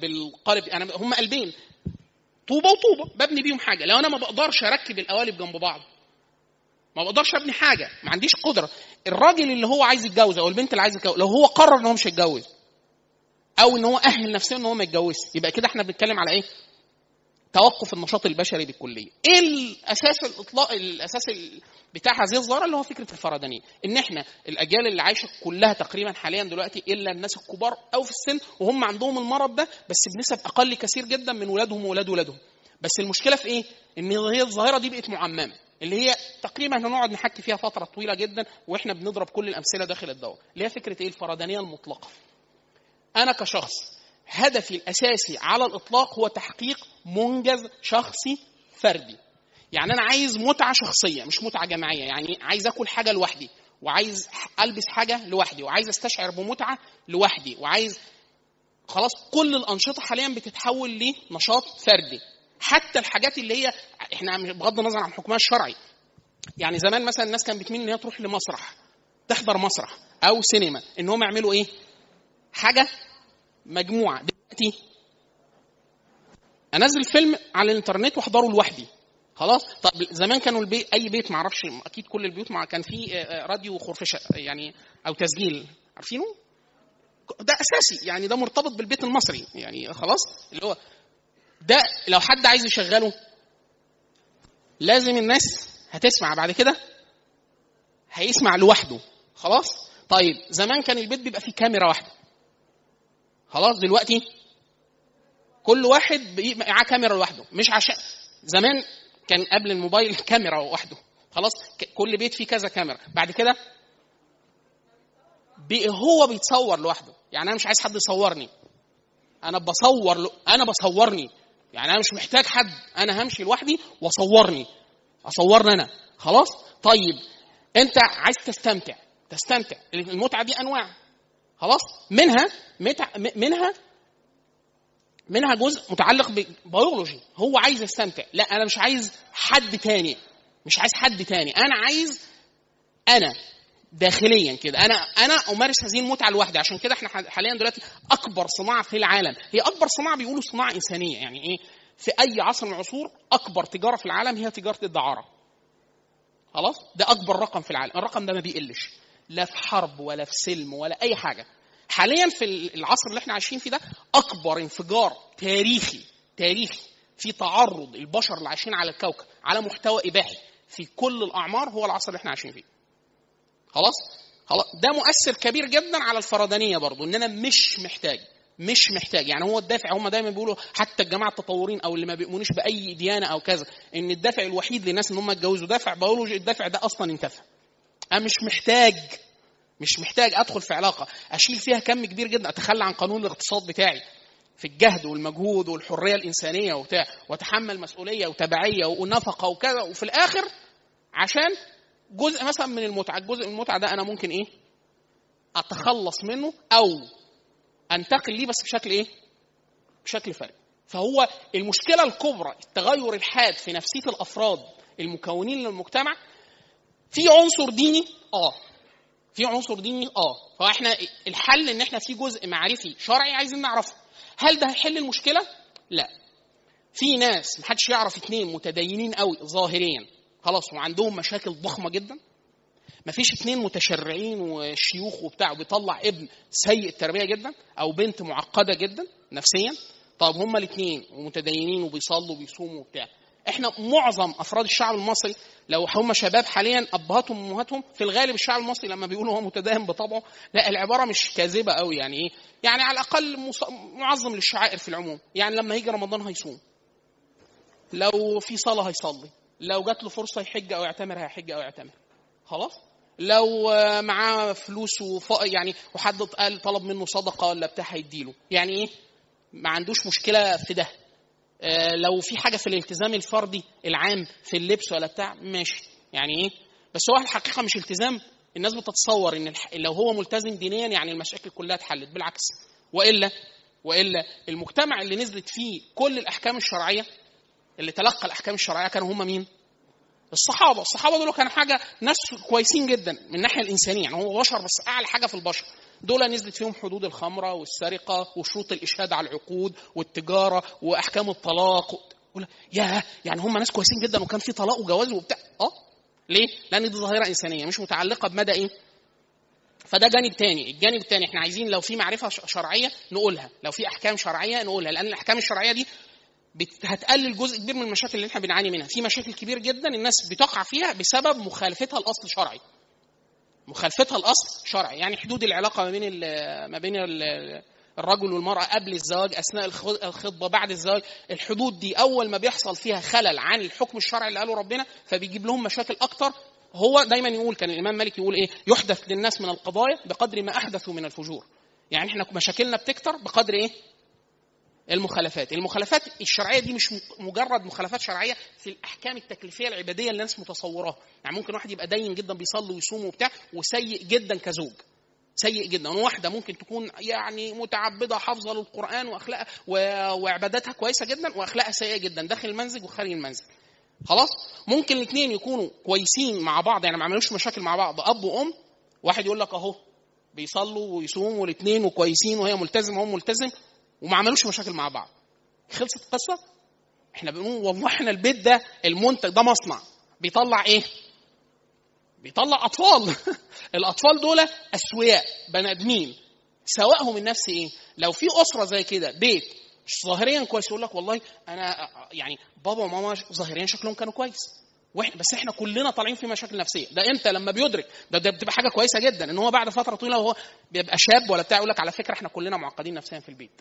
بالقالب يعني هم قلبين. طوبة وطوبة ببني بيهم حاجة. لو أنا ما بقدرش أركب القوالب جنب بعض ما بقدرش أبني حاجة ما عنديش قدرة. الراجل اللي هو عايز يتجوز أو البنت اللي عايز يتجوز لو هو قرر إن هو مش هيتجوز أو إن هو أهل نفسه إن هو ما يتجوزش يبقى كده إحنا بنتكلم على إيه؟ توقف النشاط البشري بالكليه إيه الأساس الاطلاق الأساس بتاع هذه الظاهرة اللي هو فكرة الفردانيه إن إحنا الأجيال اللي عايشة كلها تقريبا حاليا دلوقتي إلا الناس الكبار أو في السن وهم عندهم المرض ده بس بنسب أقل كثير جدا من ولادهم وولاد ولادهم. بس المشكلة في إيه؟ إن هي الظاهرة دي بقت معممة. اللي هي تقريبا هنقعد نحكي فيها فترة طويلة جدا وإحنا بنضرب كل الأمثلة داخل الدواء. اللي هي فكرة إيه؟ الفردانيه المطلقة. أنا كشخص هدفي الأساسي على الإطلاق هو تحقيق منجز شخصي فردي. يعني أنا عايز متعة شخصية مش متعة جماعية. يعني عايز أكل حاجة لوحدي وعايز ألبس حاجة لوحدي وعايز أستشعر بمتعة لوحدي وعايز خلاص كل الأنشطة حاليا بتتحول لنشاط فردي. حتى الحاجات اللي هي إحنا بغض النظر عن حكمها الشرعي. يعني زمان مثلا الناس كانت بتميل ان هي تروح لمسرح تحضر مسرح أو سينما إن هم يعملوا إيه؟ حاجة مجموعة. دلوقتي أنزل فيلم على الإنترنت وأحضره لوحدي. خلاص؟ طب زمان كانوا البيت أي بيت ما أعرفش أكيد كل البيوت مع كان في آه، آه، راديو خرفشة يعني أو تسجيل. عارفينه؟ ده أساسي. يعني ده مرتبط بالبيت المصري. يعني خلاص؟ اللي هو ده لو حد عايز يشغله لازم الناس هتسمع. بعد كده هيسمع لوحده. خلاص؟ طيب زمان كان البيت بيبقى فيه كاميرا واحدة. خلاص دلوقتي كل واحد معاه كاميرا لوحده. مش عشان زمان كان قبل الموبايل كاميرا وحده. خلاص كل بيت فيه كذا كاميرا. بعد كده هو بيتصور لوحده. يعني أنا مش عايز حد يصورني. أنا بصور له أنا بصورني. يعني أنا مش محتاج حد. أنا همشي لوحدي واصورني. أصورني أنا. خلاص؟ طيب أنت عايز تستمتع. تستمتع. المتعة دي أنواع. خلاص؟ منها منها منها جزء متعلق ببيولوجي. هو عايز يستمتع. لا أنا مش عايز حد تاني. مش عايز حد تاني. أنا عايز أنا داخليا كده. أنا أنا أمارس هذه المتعة لوحدي. عشان كده إحنا حاليا دلوقتي أكبر صناعة في العالم. هي أكبر صناعة بيقولوا صناعة إنسانية. يعني إيه؟ في أي عصر من العصور أكبر تجارة في العالم هي تجارة الدعارة. خلاص؟ ده أكبر رقم في العالم. الرقم ده ما بيقلش. لا في حرب ولا في سلم ولا أي حاجة. حاليا في العصر اللي إحنا عايشين فيه ده أكبر انفجار تاريخي تاريخي في تعرض البشر اللي عايشين على الكوكب على محتوى إباحي في كل الأعمار هو العصر اللي إحنا عايشين فيه. خلاص؟ خلاص. ده مؤثر كبير جدا على الفردانيه برضو ان أنا مش محتاج مش محتاج. يعني هو الدافع هم دايما بيقولوا حتى الجماعه التطورين أو اللي ما بيؤمنوش بأي ديانة أو كذا إن الدافع الوحيد للناس إن هم يتجوزوا دافع بيولوجي الدافع ده أصلا انتفى. أنا مش محتاج مش محتاج أدخل في علاقة. أشيل فيها كم كبير جدا أتخلى عن قانون الاقتصاد بتاعي في الجهد والمجهود والحرية الإنسانية وبتاع وتحمل مسؤولية وتبعية ونفقة وكذا. وفي الآخر عشان جزء مثلا من المتعة الجزء من المتعة ده أنا ممكن إيه؟ أتخلص منه أو أنتقل ليه بس بشكل إيه؟ بشكل فرعي فهو المشكلة الكبرى التغير الحاد في نفسية الأفراد المكونين للمجتمع في عنصر ديني آه. في عنصر ديني آه. فإحنا الحل إن إحنا في جزء معرفي شرعي عايزين نعرفه. هل ده هيحل المشكلة؟ لا. في ناس محدش يعرف اتنين متدينين قوي ظاهريا. خلاص وعندهم مشاكل ضخمة جدا. مفيش اتنين متشرعين وشيوخ وبتاع وبيطلع ابن سيء التربية جدا أو بنت معقدة جدا نفسيا. طب هما الاثنين ومتدينين وبيصلوا وبيصوموا وبتاع. إحنا معظم افراد الشعب المصري لو هم شباب حاليا أبهاتهم وامهاتهم في الغالب الشعب المصري لما بيقولوا هو متدين بطبعه لا العبارة مش كاذبة قوي يعني إيه؟ يعني على الأقل معظم للشعائر في العموم. يعني لما يجي رمضان هيصوم. لو في صلاة هيصلي. لو جات له فرصة يحج أو يعتمر هيحج أو يعتمر. خلاص؟ لو معاه فلوس. يعني وحد قال طلب منه صدقة ولا بتاع هيديله. يعني إيه؟ ما عندوش مشكلة في ده. لو في حاجة في الالتزام الفردي العام في اللبس ولا بتاع ماشي يعني إيه بس هو الحقيقة مش التزام الناس بتتصور إن. لو هو ملتزم دينيا يعني المشاكل كلها اتحلت بالعكس وإلا وإلا المجتمع اللي نزلت فيه كل الأحكام الشرعية اللي تلقى الأحكام الشرعية كانوا هم مين؟ الصحابة، الصحابة دول كانوا حاجة ناس كويسين جدا من الناحية الإنسانية يعني هو بشر بس أعلى حاجة في البشر. دول نزلت فيهم حدود الخمرة والسرقة وشروط الإشهاد على العقود والتجارة وأحكام الطلاق. يا يعني هم ناس كويسين جدا وكان في طلاق وجواز وبتاع. آه؟ ليه؟ لأن دي ظاهرة إنسانية مش متعلقة بمدى إيه؟ فده جانب تاني. الجانب التاني إحنا عايزين لو في معرفة شرعية نقولها. لو في أحكام شرعية نقولها. لأن الأحكام الشرعية دي هتقلل جزء كبير من المشاكل اللي إحنا بنعاني منها. في مشاكل كبير جدا الناس بتقع فيها بسبب مخالفتها الأصل شرعي مخالفتها الأصل شرعي. يعني حدود العلاقة ما بين ما بين الرجل والمرأة قبل الزواج أثناء الخطبة بعد الزواج الحدود دي أول ما بيحصل فيها خلل عن الحكم الشرعي اللي قاله ربنا فبيجيب لهم مشاكل أكتر. هو دايما يقول كان الإمام مالك يقول إيه؟ يحدث للناس من القضايا بقدر ما أحدثوا من الفجور. يعني إحنا مشاكلنا بتكتر بقدر إيه؟ المخالفات. المخالفات الشرعية دي مش مجرد مخالفات شرعية في الأحكام التكليفية العبادية اللي الناس متصوراها. يعني ممكن واحد يبقى دين جدا بيصلي ويصوم وبتاع وسيء جدا كزوج. سيء جدا. وواحده ممكن تكون يعني متعبدة حافظة للقرآن وأخلاقها وعباداتها كويسة جدا وأخلاقها سيئة جدا. داخل المنزل وخارج المنزل. خلاص؟ ممكن الاثنين يكونوا كويسين مع بعض. يعني ما عملوش مشاكل مع بعض. أب وأم. واحد يقول لك أهو بيصلوا ويصوموا الاثنين وكويسين وهي ملتزمة وهو ملتزم. وما عملوش مشاكل مع بعض. خلصت القصة؟ إحنا بنقول والله إحنا البيت ده المنتج ده مصنع. بيطلع إيه؟ بيطلع أطفال. الأطفال دول أسوياء بني آدمين. سواءهم النفس إيه؟ لو في أسرة زي كده بيت ظاهريا كويس يقول لك والله أنا يعني بابا وماما ظاهريا شكلهم كانوا كويس. وإحنا بس إحنا كلنا طالعين في مشاكل نفسية. ده إمتى؟ لما بيدرك. ده, ده بتبقى حاجة كويسة جدا إن هو بعد فترة طويلة وهو بيبقى شاب ولا بتاع يقول لك على فكرة إحنا كلنا معقدين نفسيا في البيت.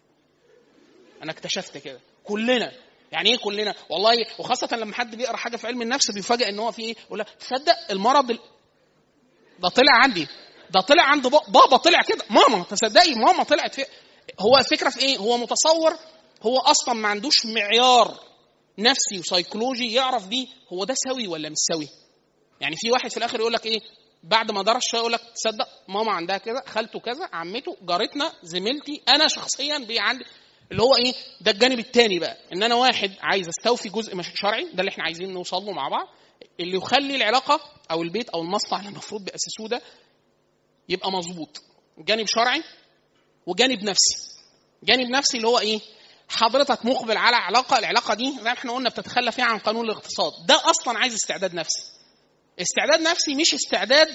أنا اكتشفت كده. كلنا. يعني إيه كلنا؟ والله وخاصة لما حد بيقرأ حاجة في علم النفس بيفاجئ إن هو في إيه؟ يقول لك تصدق المرض ال... ده طلع عندي. ده طلع عند بابا. طلع كده. ماما تصدقي ماما طلعت في هو الفكرة في إيه؟ هو متصور. هو أصلا ما عندوش معيار نفسي وسيكولوجي يعرف بيه. هو ده سوي ولا مش سوي؟ يعني في واحد في الآخر يقول لك إيه؟ بعد ما درس شوية يقول لك تصدق ماما عندها كذا خالته كذا عمته جارتنا زميلتي أنا شخصيا بي عندي اللي هو إيه؟ ده الجانب الثاني بقى. إن أنا واحد عايز أستوفي جزء شرعي ده اللي إحنا عايزين نوصل له مع بعض اللي يخلي العلاقة أو البيت أو المصنع اللي المفروض بيأسسوه ده يبقى مظبوط. جانب شرعي وجانب نفسي. جانب نفسي اللي هو إيه؟ حضرتك مقبل على علاقة العلاقة دي زي ما إحنا قلنا بتتخلى فيها عن قانون الاقتصاد. ده أصلا عايز استعداد نفسي. استعداد نفسي مش استعداد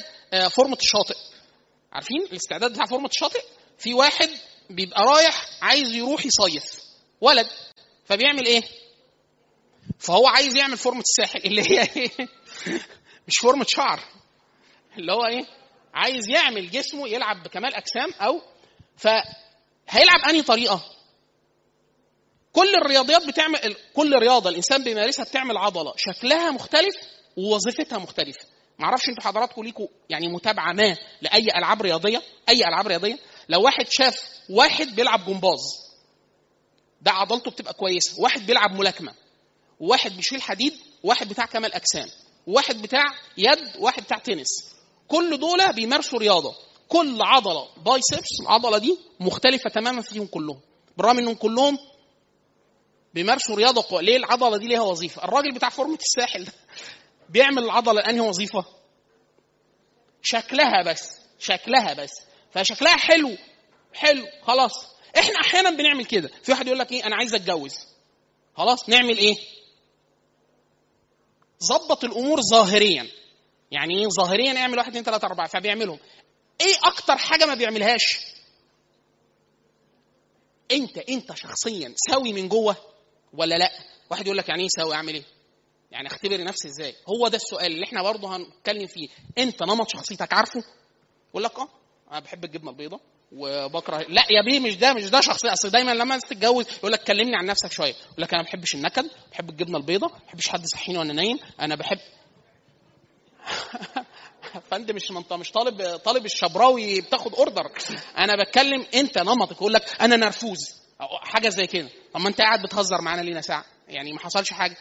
فورمة الشاطئ. عارفين الاستعداد بتاع فورمة الشاطئ؟ في واحد بيبقى رايح عايز يروح يصيف. ولد فبيعمل إيه؟ فهو عايز يعمل فورمة الساحل اللي هي إيه؟ مش فورمة شعر. اللي هو إيه؟ عايز يعمل جسمه يلعب بكمال أجسام أو فهيلعب أنهي طريقة؟ كل الرياضيات بتعمل كل رياضة الإنسان بيمارسها بتعمل عضلة. شكلها مختلف ووظيفتها مختلفة. ما أعرفش أنتوا حضراتكم ليكوا يعني متابعة ما لأي ألعاب رياضية؟ أي ألعاب رياضية؟ لو واحد شاف واحد بيلعب جمباز ده عضلته بتبقى كويسة. واحد بيلعب ملاكمة وواحد بيشيل حديد وواحد بتاع كمال أجسام وواحد بتاع يد وواحد بتاع تنس. كل دول بيمارسوا رياضة. كل عضلة بايسبس العضلة دي مختلفة تماما فيهم كلهم. بالرغم إنهم كلهم بيمارسوا رياضة قوة. ليه العضلة دي ليها وظيفة؟ الراجل بتاع فورمة الساحل ده بيعمل العضلة انهي وظيفة؟ شكلها بس شكلها بس. فشكلها حلو. حلو. خلاص. إحنا أحيانا بنعمل كده. في واحد يقول لك إيه؟ أنا عايز أتجوز. خلاص. نعمل إيه؟ ظبط الأمور ظاهريا. يعني إيه؟ ظاهريا اعمل واحد اثنين ثلاثة أربعة. فبيعملهم. إيه أكتر حاجة ما بيعملهاش؟ أنت أنت شخصيا سوي من جوه ولا لأ؟ واحد يقول لك يعني إيه سوي؟ أعمل إيه؟ يعني أختبر نفسي إزاي؟ هو ده السؤال اللي إحنا برضه هنتكلم فيه. أنت نمط شخصيتك عارفه؟ يقول لك آه. أنا بحب الجبنه البيضاء وبكره لا يا بيه مش ده مش ده شخصية. اصل دايما لما تتجوز يقول لك كلمني عن نفسك شوية. يقول لك أنا ما بحبش النكد بحب الجبنة البيضاء ما بحبش حد يصحيني وأنا نايم أنا بحب فانت مش انت مش طالب طالب الشبراوي بتاخد أوردر. أنا بتكلم أنت نمطك. يقول لك أنا نرفوز. حاجة زي كده. طب ما أنت قاعد بتهزر معانا لينا ساعه يعني ما حصلش حاجة.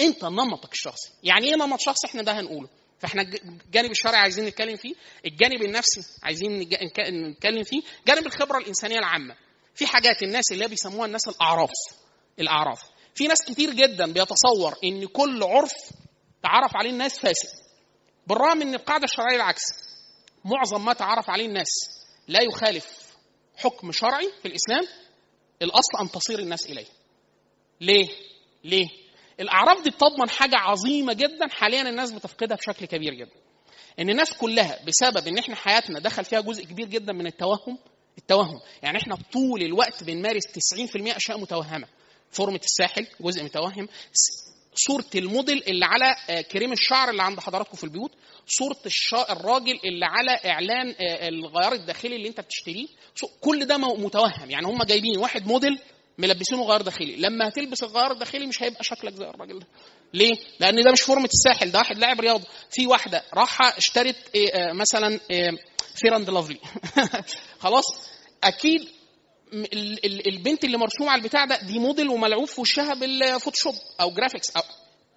أنت نمطك الشخصي. يعني إيه نمط شخصي؟ إحنا ده هنقوله. فاحنا الجانب الشرعي عايزين نتكلم فيه الجانب النفسي عايزين نتكلم فيه جانب الخبرة الإنسانية العامة. في حاجات الناس اللي بيسموها الناس الأعراف الأعراف. في ناس كتير جدا بيتصور إن كل عرف تعرف عليه الناس فاسد بالرغم إن القاعدة الشرعية العكس. معظم ما تعرف عليه الناس لا يخالف حكم شرعي في الإسلام الأصل أن تصير الناس إليه. ليه؟ ليه؟ الأعراف دي بتضمن حاجة عظيمة جدا. حاليا الناس بتفقدها بشكل كبير جدا. إن الناس كلها بسبب إن إحنا حياتنا دخل فيها جزء كبير جدا من التوهم التوهم. يعني إحنا طول الوقت بنمارس 90% أشياء متوهمة. فورمة الساحل جزء متوهم. صورة الموديل اللي على كريم الشعر اللي عند حضراتكم في البيوت. صورة. الراجل اللي على إعلان الغيار الداخلي اللي أنت بتشتريه. كل ده متوهم. يعني هم جايبين واحد موديل ملبسينه غيار داخلي. لما هتلبس الغيار الداخلي مش هيبقى شكلك زي الراجل ده. ليه؟ لأن ده مش فورمة الساحل ده واحد لاعب رياضه في واحدة راحة اشترت إيه مثلا Fair and Lovely خلاص؟ أكيد البنت اللي مرسومة على البتاع ده دي موديل وملعوب في وشها بالفوتوشوب أو جرافيكس أو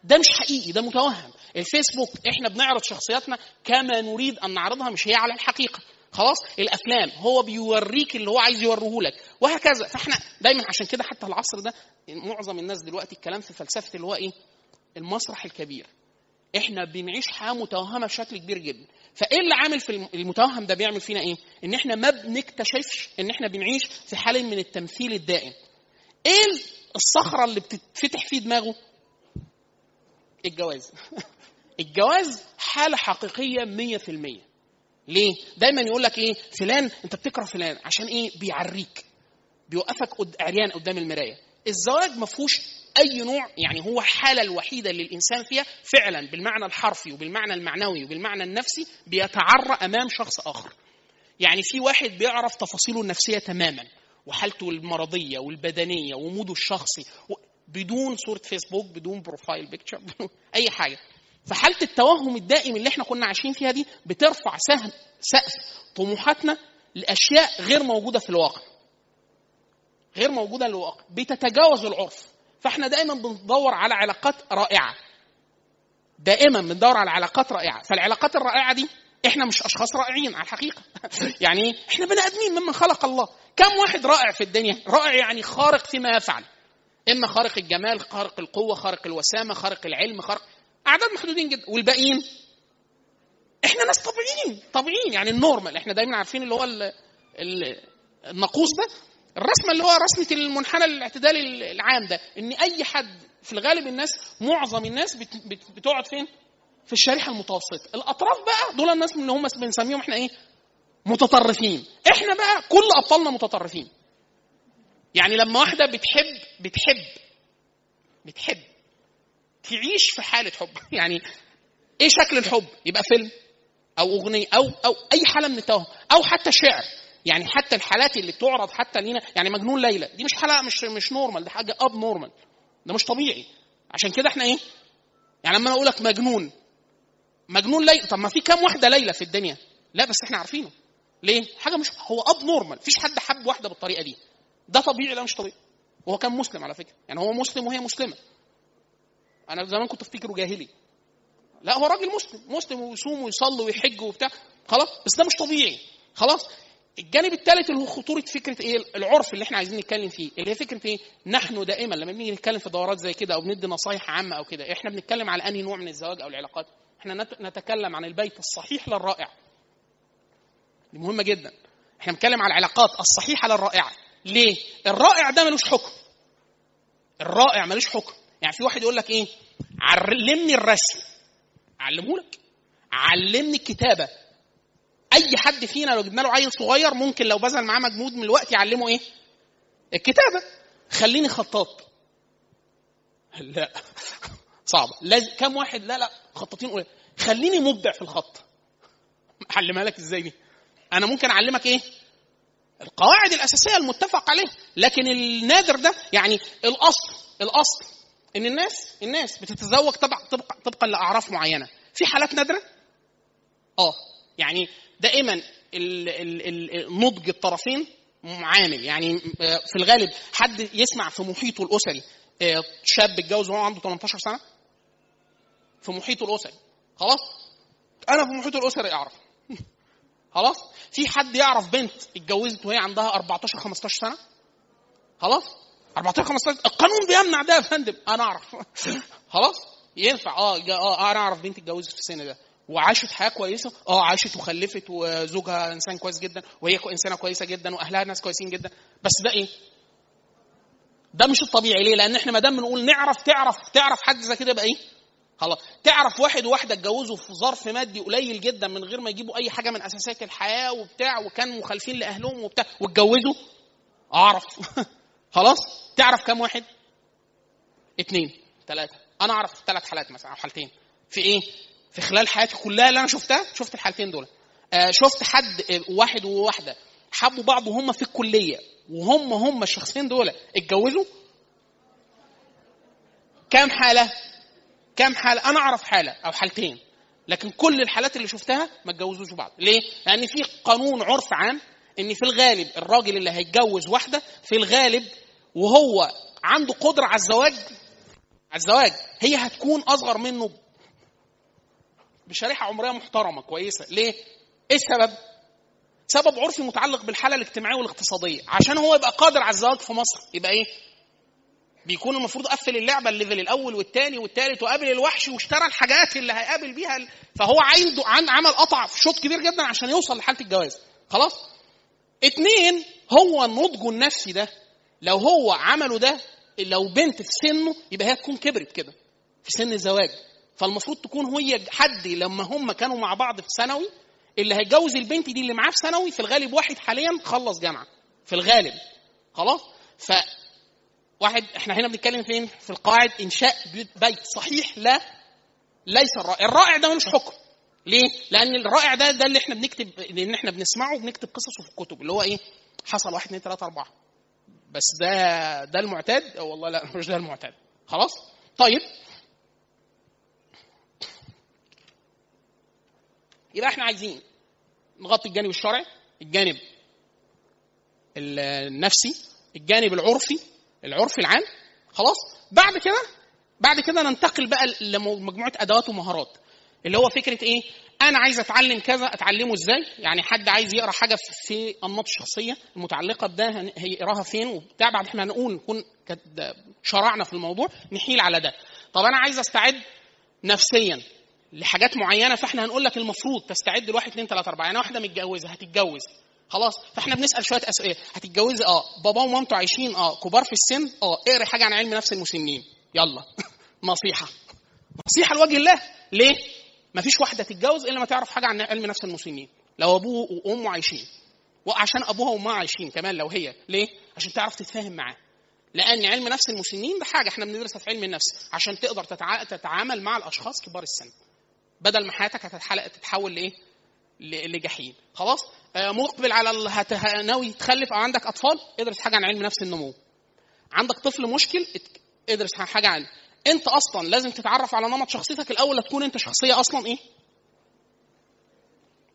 ده مش حقيقي ده متوهم. الفيسبوك إحنا بنعرض شخصياتنا كما نريد أن نعرضها مش هي على الحقيقة. خلاص؟ الأفلام هو بيوريك اللي هو عايز يوريه لك وهكذا. فإحنا دايما عشان كده حتى العصر ده معظم الناس دلوقتي الكلام في فلسفة اللي هو إيه؟ المسرح الكبير. إحنا بنعيش حياة متوهمة بشكل كبير جدا. فإيه اللي عامل في المتوهم ده بيعمل فينا إيه؟ إن إحنا ما بنكتشفش إن إحنا بنعيش في حاله من التمثيل الدائم. إيه الصخرة اللي بتتفتح في دماغه؟ الجواز. الجواز حالة حقيقية 100% ليه؟ دايما يقول لك إيه؟ فلان أنت بتكره فلان عشان إيه؟ بيعريك. بيوقفك قد عريان قدام المراية. الزواج ما فيهوش أي نوع يعني هو الحاله الوحيدة اللي الإنسان فيها فعلا بالمعنى الحرفي وبالمعنى المعنوي وبالمعنى النفسي بيتعرى أمام شخص آخر. يعني في واحد بيعرف تفاصيله النفسية تماما وحالته المرضية والبدنية وموده الشخصي بدون صورة فيسبوك بدون profile picture أي حاجة. فحالة التوهم الدائم اللي إحنا كنا عايشين فيها دي بترفع سهم سقف طموحاتنا لأشياء غير موجودة في الواقع. غير موجودة في الواقع، بتتجاوز العرف. فاحنا دائما بندور على علاقات رائعة. دائما بندور على علاقات رائعة، فالعلاقات الرائعة دي إحنا مش أشخاص رائعين على الحقيقة. يعني؟ إحنا بني آدمين ممن خلق الله. كم واحد رائع في الدنيا؟ رائع يعني خارق فيما يفعل. إما خارق الجمال، خارق القوة، خارق الوسامة، خارق العلم، خارق أعداد محدودين جدا. والباقيين؟ إحنا ناس طبيعيين طبيعيين. يعني النورمال. إحنا دايما عارفين اللي هو ال ال الناقوس ده. الرسمة اللي هو رسمة المنحنى الاعتدالي العام ده إن أي حد في الغالب الناس معظم الناس بت بت بتقعد فين؟ في الشريحة المتوسطة. الأطراف بقى دول الناس اللي هم بنسميهم إحنا إيه؟ متطرفين. إحنا بقى كل أبطالنا متطرفين. يعني لما واحدة بتحب بتحب بتحب تعيش في حالة حب. يعني إيه شكل الحب؟ يبقى فيلم أو أغنية أو أو أي حاله من التوهم أو حتى شعر. يعني حتى الحالات اللي بتعرض حتى لينا يعني مجنون ليلى. دي مش حالة مش مش normal دي حاجة abnormal ده مش طبيعي. عشان كده إحنا إيه؟ يعني لما أنا أقول لك مجنون مجنون ليلى طب ما في كام واحدة ليلى في الدنيا؟ لا بس إحنا عارفينه. ليه؟ حاجة مش هو abnormal مفيش حد حب واحدة بالطريقة دي. ده طبيعي لا مش طبيعي. وهو كان مسلم على فكرة. يعني هو مسلم وهي مسلمة. أنا زمان كنت افتكره جاهلي. لا هو راجل مسلم مسلم ويصوم ويصلي ويحج وبتاع خلاص بس ده مش طبيعي خلاص. الجانب الثالث اللي هو خطورة فكرة إيه العرف اللي إحنا عايزين نتكلم فيه اللي هي فكرة إيه نحن دائما لما بنيجي نتكلم في دورات زي كده أو بندي نصايح عامة أو كده إحنا بنتكلم على أنهي نوع من الزواج أو العلاقات؟ إحنا نت- نتكلم عن البيت الصحيح للرائع. دي مهمة جدا. إحنا بنتكلم على العلاقات الصحيحة للرائعة. ليه؟ الرائع ده ملوش حكم. الرائع ملوش حكم. يعني في واحد يقول لك إيه؟ علمني الرسم. اعلمه لك علمني الكتابة. أي حد فينا لو جبنا له عيل صغير ممكن لو بذل معاه مجهود من الوقت يعلمه إيه؟ الكتابة. خليني خطاط. لا. صعبة. لازم كم واحد؟ لا لا. خطاطين قليل. خليني مبدع في الخط. اعلمها لك إزاي دي؟ أنا ممكن أعلمك إيه؟ القواعد الأساسية المتفق عليها. لكن النادر ده يعني الأصل الأصل. إن الناس الناس بتتزوج طبعا طبقا طبقا لأعراف معينة. في حالات نادرة؟ آه. يعني دائما نضج الطرفين عامل. يعني آه، في الغالب حد يسمع في محيطه الأسري آه، شاب اتجوز وهو عنده 18 سنة؟ في محيطه الأسري. خلاص؟ أنا في محيطه الأسري أعرف. خلاص؟ في حد يعرف بنت اتجوزت وهي عندها 14 15 سنة؟ خلاص؟ 14 15 القانون بيمنع ده يا فندم. أنا أعرف. خلاص؟ ينفع. آه جا- آه أنا أعرف بنت اتجوزت في السن ده. وعاشت حياة كويسة. آه عاشت وخلفت وزوجها إنسان كويس جدا وهي إنسانة كويسة جدا وأهلها ناس كويسين جدا. بس ده إيه؟ ده مش الطبيعي ليه؟ لأن إحنا ما دام بنقول نعرف تعرف تعرف حد زي كده يبقى إيه؟ خلاص. تعرف واحد وواحدة اتجوزوا في ظرف مادي قليل جدا من غير ما يجيبوا أي حاجة من أساسيات الحياة وبتاع وكانوا مخالفين لأهلهم وبتاع واتجوزوا؟ أعرف. خلاص؟ تعرف كم واحد؟ اتنين ثلاثة أنا أعرف ثلاث حالات مثلا أو حالتين. في إيه؟ في خلال حياتي كلها اللي أنا شفتها شفت الحالتين دول. آه شفت حد آه، واحد وواحدة. حبوا بعض وهم في الكلية. وهم هم الشخصين دول اتجوزوا. كام حالة؟ كام حالة؟ أنا أعرف حالة أو حالتين. لكن كل الحالات اللي شفتها ما اتجوزوش بعض. ليه؟ لأن في قانون عرف عام إن في الغالب الراجل اللي هيتجوز واحدة في الغالب وهو عنده قدرة على الزواج على الزواج هي هتكون أصغر منه بشريحة عمرية محترمة كويسة. ليه؟ إيه السبب؟ سبب عرفي متعلق بالحالة الاجتماعية والاقتصادية. عشان هو يبقى قادر على الزواج في مصر يبقى إيه؟ بيكون المفروض قفل اللعبة الليفل الأول والثاني والثالث وقابل الوحش واشترى الحاجات اللي هيقابل بيها فهو عنده عن عمل قطع في شوط كبير جدا عشان يوصل لحالة الجواز. خلاص؟ اتنين هو نضجه النفسي ده. لو هو عمله ده لو بنت في سنه يبقى هي تكون كبرت كده في سن الزواج. فالمفروض تكون هي حد لما هم كانوا مع بعض في ثانوي اللي هيتجوز البنت دي اللي معاه في ثانوي في الغالب واحد حاليا خلص جامعة. في الغالب. خلاص؟ ف واحد إحنا هنا بنتكلم فين؟ في القواعد إنشاء بيت صحيح لا ليس الرائع. الرائع ده ملوش حكم. ليه؟ لأن الرائع ده ده اللي إحنا بنكتب لأن إحنا بنسمعه وبنكتب قصصه في الكتب اللي هو إيه؟ حصل واحد اثنين ثلاثة أربعة. بس ده ده المعتاد؟ والله لا مش ده المعتاد. خلاص؟ طيب. يبقى إحنا عايزين نغطي الجانب الشرعي الجانب النفسي الجانب العرفي العرفي العام. خلاص؟ بعد كده بعد كده ننتقل بقى لمجموعة أدوات ومهارات. اللي هو فكرة إيه؟ أنا عايز أتعلم كذا أتعلمه إزاي؟ يعني حد عايز يقرأ حاجة في أنماط الشخصيه المتعلقه بده هيقراها فين وبتاع بعد إحنا هنقول نكون شرعنا في الموضوع نحيل على ده. طب أنا عايز أستعد نفسيا لحاجات معينة فإحنا هنقول لك المفروض تستعد لواحد اثنين ثلاثة أربعة. يعني واحدة متجوزة هتتجوز. خلاص؟ فإحنا بنسأل شوية اسئله هتتجوزي آه. بابا ومامته عايشين؟ آه. كبار في السن؟ آه. اقري حاجة عن علم نفس المسنين يلا. نصيحة. نصيحة لوجه الله. ليه؟ مفيش واحدة تتجوز إلا ما تعرف حاجة عن علم نفس المسنين لو أبوه وأمه عايشين. وعشان أبوها وأمها عايشين كمان لو هي. ليه؟ عشان تعرف تتفاهم معاه. لأن علم نفس المسنين ده حاجة. إحنا بندرسها في علم النفس. عشان تقدر تتع... تتعامل مع الأشخاص كبار السن. بدل ما حياتك هتتحلق تتحول لإيه؟ لجحيم. خلاص؟ آه، مقبل على ال- هت- ناوي تخلف أو عندك أطفال؟ ادرس حاجة عن علم نفس النمو. عندك طفل مشكل؟ ادرس حاجة عنه انت أصلا لازم تتعرف على نمط شخصيتك الأول تكون انت شخصية أصلا إيه؟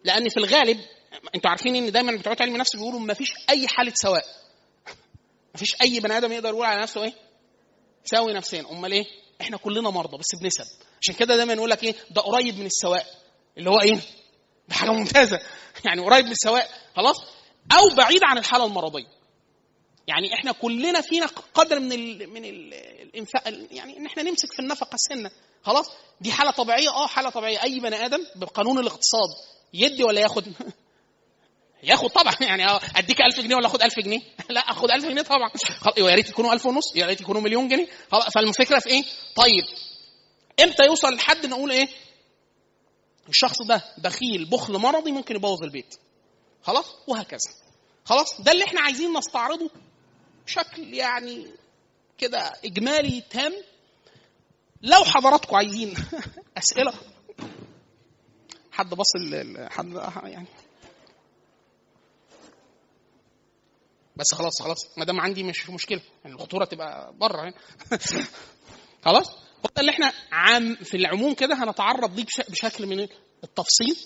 لأن في الغالب أنتوا عارفين إن دايما بتوع علم النفس بيقولوا ما فيش أي حالة سواء. مفيش أي بني آدم يقدر يقول على نفسه إيه؟ ساوي نفسيا أمال إيه؟ إحنا كلنا مرضى بس بنسب. عشان كده دايما يقول لك إيه؟ ده قريب من السواء. اللي هو إيه؟ ده حاجة ممتازة. يعني قريب من السواء. خلاص؟ أو بعيد عن الحالة المرضية. يعني إحنا كلنا فينا قدر من ال من ال الإنفاق يعني إن إحنا نمسك في النفقة سنة. خلاص؟ دي حالة طبيعية. آه حالة طبيعية. أي بني آدم بقانون الاقتصاد يدي ولا ياخد؟ ياخد طبعا. يعني أديك 1000 جنيه ولا أخد 1000 جنيه؟ لا أخد 1000 جنيه طبعا. يا ريت يكونوا 1000 ونص يا ريت يكونوا مليون جنيه. فالفكرة في إيه؟ طيب إمتى يوصل لحد نقول إيه؟ الشخص ده بخيل بخل مرضي ممكن يبوظ البيت. خلاص؟ وهكذا. خلاص؟ ده اللي إحنا عايزين نستعرضه بشكل يعني كده إجمالي تام. لو حضراتكم عايزين أسئلة حد بص حد يعني. بس خلاص خلاص ما دام عندي مش مشكلة. يعني الخطورة تبقى بره خلاص؟ اللي إحنا عام في العموم كده هنتعرض ليه بشكل من التفصيل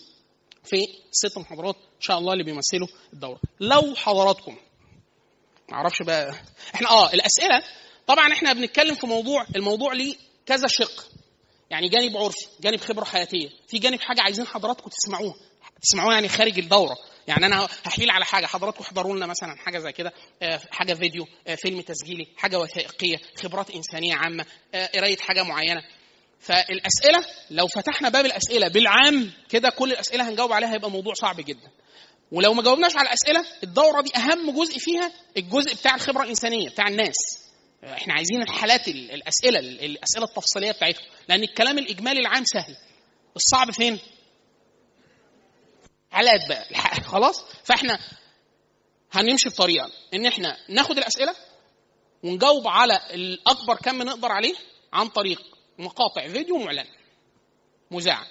في ست محاضرات إن شاء الله اللي بيمثلوا الدورة. لو حضراتكم معرفش بقى. إحنا آه الأسئلة طبعا إحنا بنتكلم في موضوع الموضوع ليه كذا شق. يعني جانب عرفي جانب خبرة حياتية. في جانب حاجة عايزين حضراتكم تسمعوها تسمعوها يعني خارج الدورة. يعني أنا هحيل على حاجة. حضراتكم احضروا لنا مثلا حاجة زي كده. حاجة فيديو فيلم تسجيلي حاجة وثائقية خبرات إنسانية عامة قراية حاجة معينة. فالأسئلة لو فتحنا باب الأسئلة بالعام كده كل الأسئلة هنجاوب عليها هيبقى موضوع صعب جدا. ولو ما جاوبناش على الأسئلة الدورة دي أهم جزء فيها الجزء بتاع الخبرة الإنسانية بتاع الناس. إحنا عايزين الحالات الأسئلة الأسئلة التفصيلية بتاعتهم. لأن الكلام الإجمالي العام سهل. الصعب فين؟ حالات بقى. خلاص؟ فإحنا هنمشي بطريقة. إن إحنا ناخد الأسئلة ونجاوب على الأكبر كم نقدر عليه عن طريق مقاطع فيديو معلن مذاعة.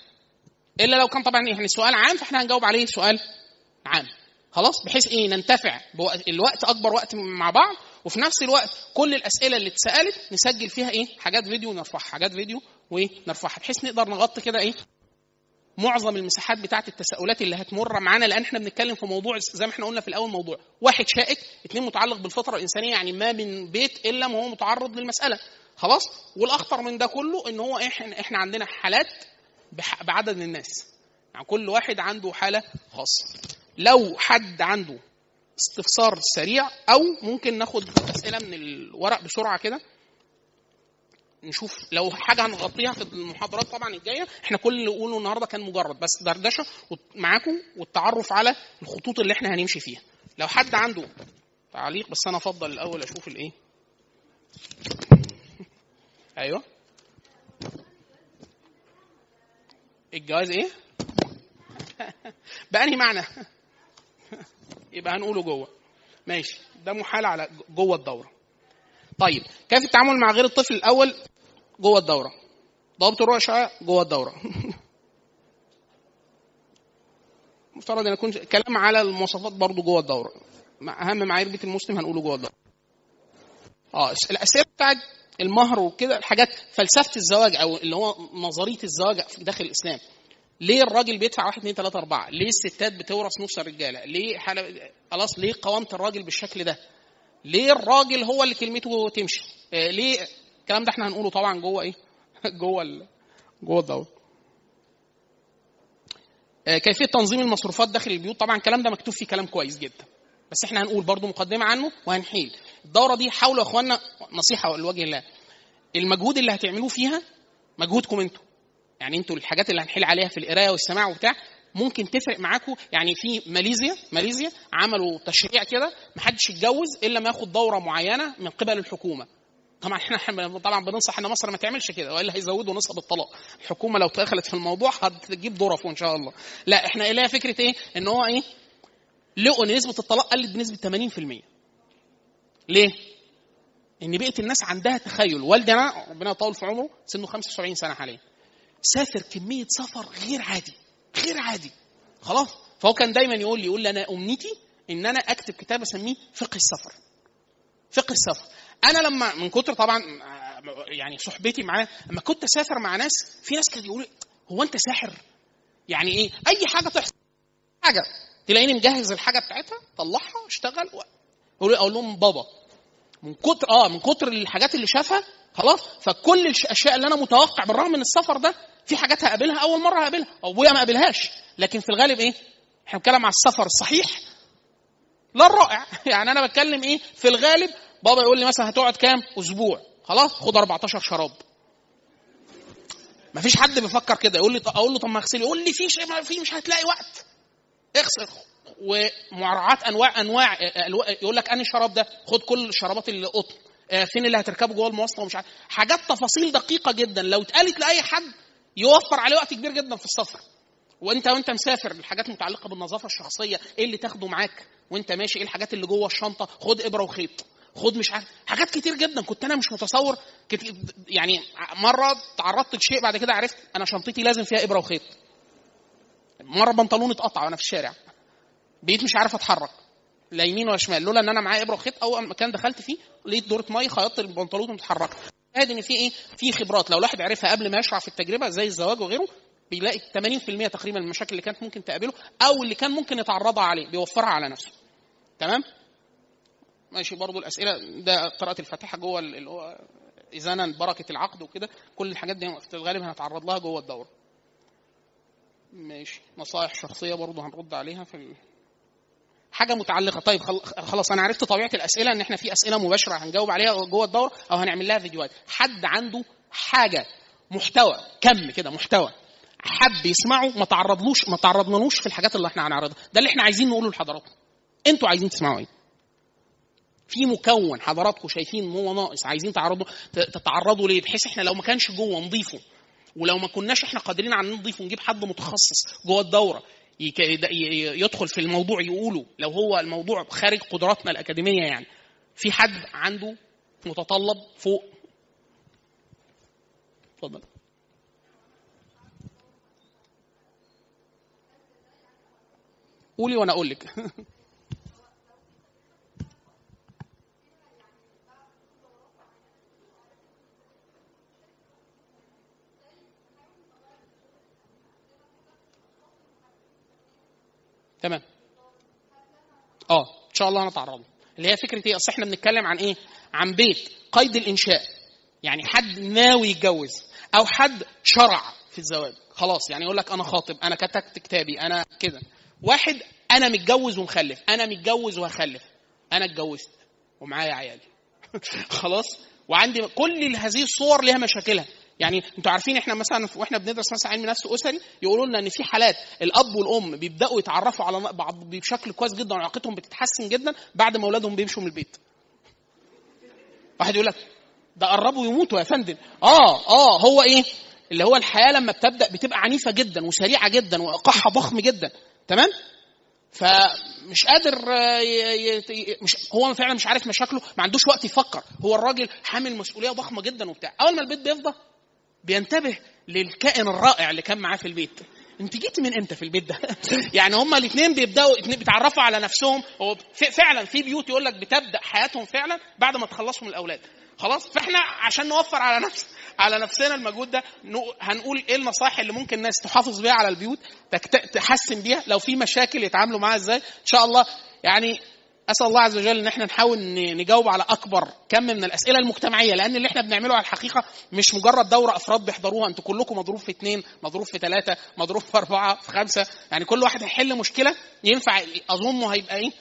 إلا لو كان طبعا يعني سؤال عام فإحنا هنجاوب عليه سؤال عام. خلاص؟ بحيث إيه؟ ننتفع الوقت أكبر وقت مع بعض وفي نفس الوقت كل الأسئلة اللي اتسألت نسجل فيها إيه؟ حاجات فيديو ونرفعها حاجات فيديو ونرفعها بحيث نقدر نغطي كده إيه؟ معظم المساحات بتاعه التساؤلات اللي هتمر معانا لأن إحنا بنتكلم في موضوع زي ما إحنا قلنا في الأول موضوع واحد شائك اثنين متعلق بالفطرة الإنسانية يعني ما من بيت إلا ما هو متعرض للمسألة. خلاص؟ والأخطر من ده كله إن هو إحنا إحنا عندنا حالات بعدد الناس. يعني كل واحد عنده حالة خاصة. لو حد عنده استفسار سريع أو ممكن ناخد أسئلة من الورق بسرعة كده نشوف لو حاجة هنغطيها في المحاضرات طبعا الجاية إحنا كل اللي قوله النهارده كان مجرد بس دردشة معاكم والتعرف على الخطوط اللي إحنا هنمشي فيها. لو حد عنده تعليق بس أنا أفضل الأول أشوف الإيه؟ أيوه. الجواز إيه؟ بأنهي معنى؟ يبقى هنقوله جوه. ماشي. ده محال على جوه الدورة. طيب كيف التعامل مع غير الطفل الأول؟ جوه الدورة. ضوابط الرؤيه جوه الدورة. مفترض إن يكون كلام على المواصفات برضو جوه الدورة. أهم معايير بيت المسلم هنقوله جوه الدورة. آه الأسئلة بتاعت المهر وكده الحاجات فلسفة الزواج أو اللي هو نظرية الزواج داخل الإسلام. ليه الراجل بيدفع 1 2 3 4 ليه الستات بتورث نص الرجالة؟ ليه. خلاص ليه قوامة الراجل بالشكل ده؟ ليه الراجل هو اللي كلمته تمشي؟ آه ليه الكلام ده إحنا هنقوله طبعا جوه إيه؟ جوه ال... جوه الدوره آه كيفية تنظيم المصروفات داخل البيوت؟ طبعا الكلام ده مكتوب فيه كلام كويس جدا. بس إحنا هنقول برضو مقدمة عنه وهنحيل. الدورة دي حاولوا يا اخوانا نصيحة لوجه الله المجهود اللي هتعملوه فيها مجهودكم أنتوا. يعني أنتوا الحاجات اللي هنحيل عليها في القراية والسماع وبتاع ممكن تفرق معاكم يعني في ماليزيا ماليزيا عملوا تشريع كده ما حدش يتجوز إلا ما ياخد دورة معينة من قبل الحكومة. طبعا إحنا طبعا بننصح إن مصر ما تعملش كده وإلا هيزودوا نسب الطلاق. الحكومة لو دخلت في الموضوع هتجيب ظرف إن شاء الله. لا إحنا لها فكرة إيه؟ إن هو إيه؟ لقوا إن نسبة الطلاق قلت بنسبة 80% ليه؟ إن بقيه الناس عندها تخيل. والدنا ربنا يطول في عمره سنه 75 سنة حاليا. سافر كمية سفر غير عادي غير عادي. خلاص؟ فهو كان دايما يقول لي يقول لي أنا أمنيتي إن أنا أكتب كتاب أسميه فقه السفر. فقه السفر. أنا لما من كتر طبعا يعني صحبتي معاه لما كنت أسافر مع ناس في ناس كانوا يقولوا هو أنت ساحر؟ يعني إيه؟ أي حاجة تحصل حاجة. تلاقيني مجهز الحاجة بتاعتها طلعها اشتغل. أقول لهم بابا من كتر آه من كتر الحاجات اللي شافها خلاص؟ فكل الاشياء اللي أنا متوقع بالرغم من السفر ده في حاجات هقابلها أول مرة هقابلها. أو ما قابلهاش. لكن في الغالب إيه؟ إحنا بنتكلم على السفر الصحيح لا الرائع. يعني أنا بتكلم إيه؟ في الغالب بابا يقول لي مثلا هتقعد كام؟ أسبوع. خلاص؟ خد 14 شراب. ما فيش حد بيفكر كده. يقول لي أقول له طب ما اغسل يقول لي في شيء في مش هتلاقي وقت. اغسل. ومراعاة أنواع أنواع يقول لك أنهي شراب ده؟ خد كل الشرابات اللي قطن. آه، فين اللي هتركبه جوه المواصلة؟ ومش عارف. حاجات تفاصيل دقيقة جدا. لو اتقالت لأي حد يوفر عليه وقت كبير جدا في السفر. وانت وانت مسافر الحاجات متعلقه بالنظافة الشخصية إيه اللي تاخده معاك؟ وانت ماشي إيه الحاجات اللي جوه الشنطة؟ خد إبرة وخيط خد مش عارف حاجات كتير جدا. كنت أنا مش متصور يعني مرة تعرضت لشيء بعد كده عرفت أنا شنطتي لازم فيها إبرة وخيط. مرة بنطلوني اتقطع وأنا في الشارع. بقيت مش عارف أتحرك لا يمين ولا شمال. لولا إن أنا معايا إبرة وخيط اول مكان دخلت فيه لقيت دورة مية خيطت البنطلون ومتحركه هذه إن في إيه؟ في خبرات. لو الواحد عرفها قبل ما يشرع في التجربة زي الزواج وغيره بيلاقي 80% تقريبا المشاكل اللي كانت ممكن تقابله أو اللي كان ممكن يتعرضها عليه بيوفرها على نفسه. تمام؟ ماشي برضو الأسئلة ده قراءة الفاتحة جوه اللي هو اذانا بركة العقد وكده كل الحاجات دي في الغالب هنتعرض لها جوه الدورة. ماشي. نصائح شخصية برضو هنرد عليها في. حاجة متعلقة. طيب خلاص أنا عرفت طبيعة الأسئلة إن إحنا في أسئلة مباشرة هنجاوب عليها جوه الدورة أو هنعمل لها فيديوهات. حد عنده حاجة محتوى كم كده محتوى حب يسمعه ما تعرضلوش ما تعرضنالوش في الحاجات اللي إحنا هنعرضها. ده اللي إحنا عايزين نقوله لحضراتكم. أنتوا عايزين تسمعوا إيه؟ في مكون حضراتكم شايفين هو ناقص عايزين تعرضوا تتعرضوا ليه؟ بحيث إحنا لو ما كانش جوه نضيفه ولو ما كناش إحنا قادرين على نضيف ونجيب حد متخصص جوه الدورة يدخل في الموضوع يقوله. لو هو الموضوع خارج قدراتنا الأكاديمية يعني. في حد عنده متطلب فوق. اتفضل. قولي وأنا أقول لك. تمام. آه إن شاء الله هنتعرض اللي هي فكرة إيه؟ أصل إحنا بنتكلم عن إيه؟ عن بيت قيد الإنشاء. يعني حد ناوي يتجوز أو حد شرع في الزواج. خلاص يعني يقول لك أنا خاطب أنا كتبت كتابي أنا كده. واحد أنا متجوز ومخلف أنا متجوز وهخلف. أنا اتجوزت ومعايا عيالي. خلاص؟ وعندي كل هذه الصور لها مشاكلها. يعني أنتوا عارفين إحنا مثلا وإحنا بندرس مثلا علم نفس أسري يقولوا لنا إن في حالات الأب والأم بيبدأوا يتعرفوا على بعض بشكل كويس جدا وعلاقتهم بتتحسن جدا بعد ما أولادهم بيمشوا من البيت. واحد يقول لك ده قربوا يموتوا يا فندم. آه آه هو إيه؟ اللي هو الحياة لما بتبدأ بتبقى عنيفة جدا وسريعة جدا وايقاعها ضخم جدا تمام؟ فمش قادر ي... مش هو فعلا مش عارف مشاكله ما عندوش وقت يفكر هو الراجل حامل مسؤولية ضخمة جدا وبتاع أول ما البيت بيفضى بينتبه للكائن الرائع اللي كان معاه في البيت. انت جيت من إمتى في البيت ده؟ يعني هما الاثنين بيبدأوا بيتعرفوا على نفسهم. هو فعلا في بيوت يقول لك بتبدأ حياتهم فعلا بعد ما تخلصوا من الأولاد. خلاص؟ فإحنا عشان نوفر على نفس على نفسنا المجهود ده هنقول إيه النصائح اللي ممكن الناس تحافظ بيها على البيوت تحسن بيها لو في مشاكل يتعاملوا معاها إزاي. إن شاء الله يعني أسأل الله عز وجل إن إحنا نحاول نجاوب على أكبر كم من الأسئلة المجتمعية لأن اللي إحنا بنعمله على الحقيقة مش مجرد دورة أفراد بيحضروها أنتوا كلكم مضروب في اثنين مضروب في ثلاثة مضروب في أربعة في خمسة يعني كل واحد هيحل مشكلة ينفع اظنه هيبقى إيه؟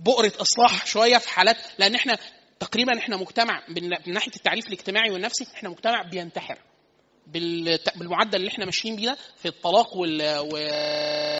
بؤرة إصلاح شوية في حالات لأن إحنا تقريبا إحنا مجتمع من ناحية التعريف الاجتماعي والنفسي إحنا مجتمع بينتحر. بالمعدل اللي إحنا ماشيين بيه في الطلاق وال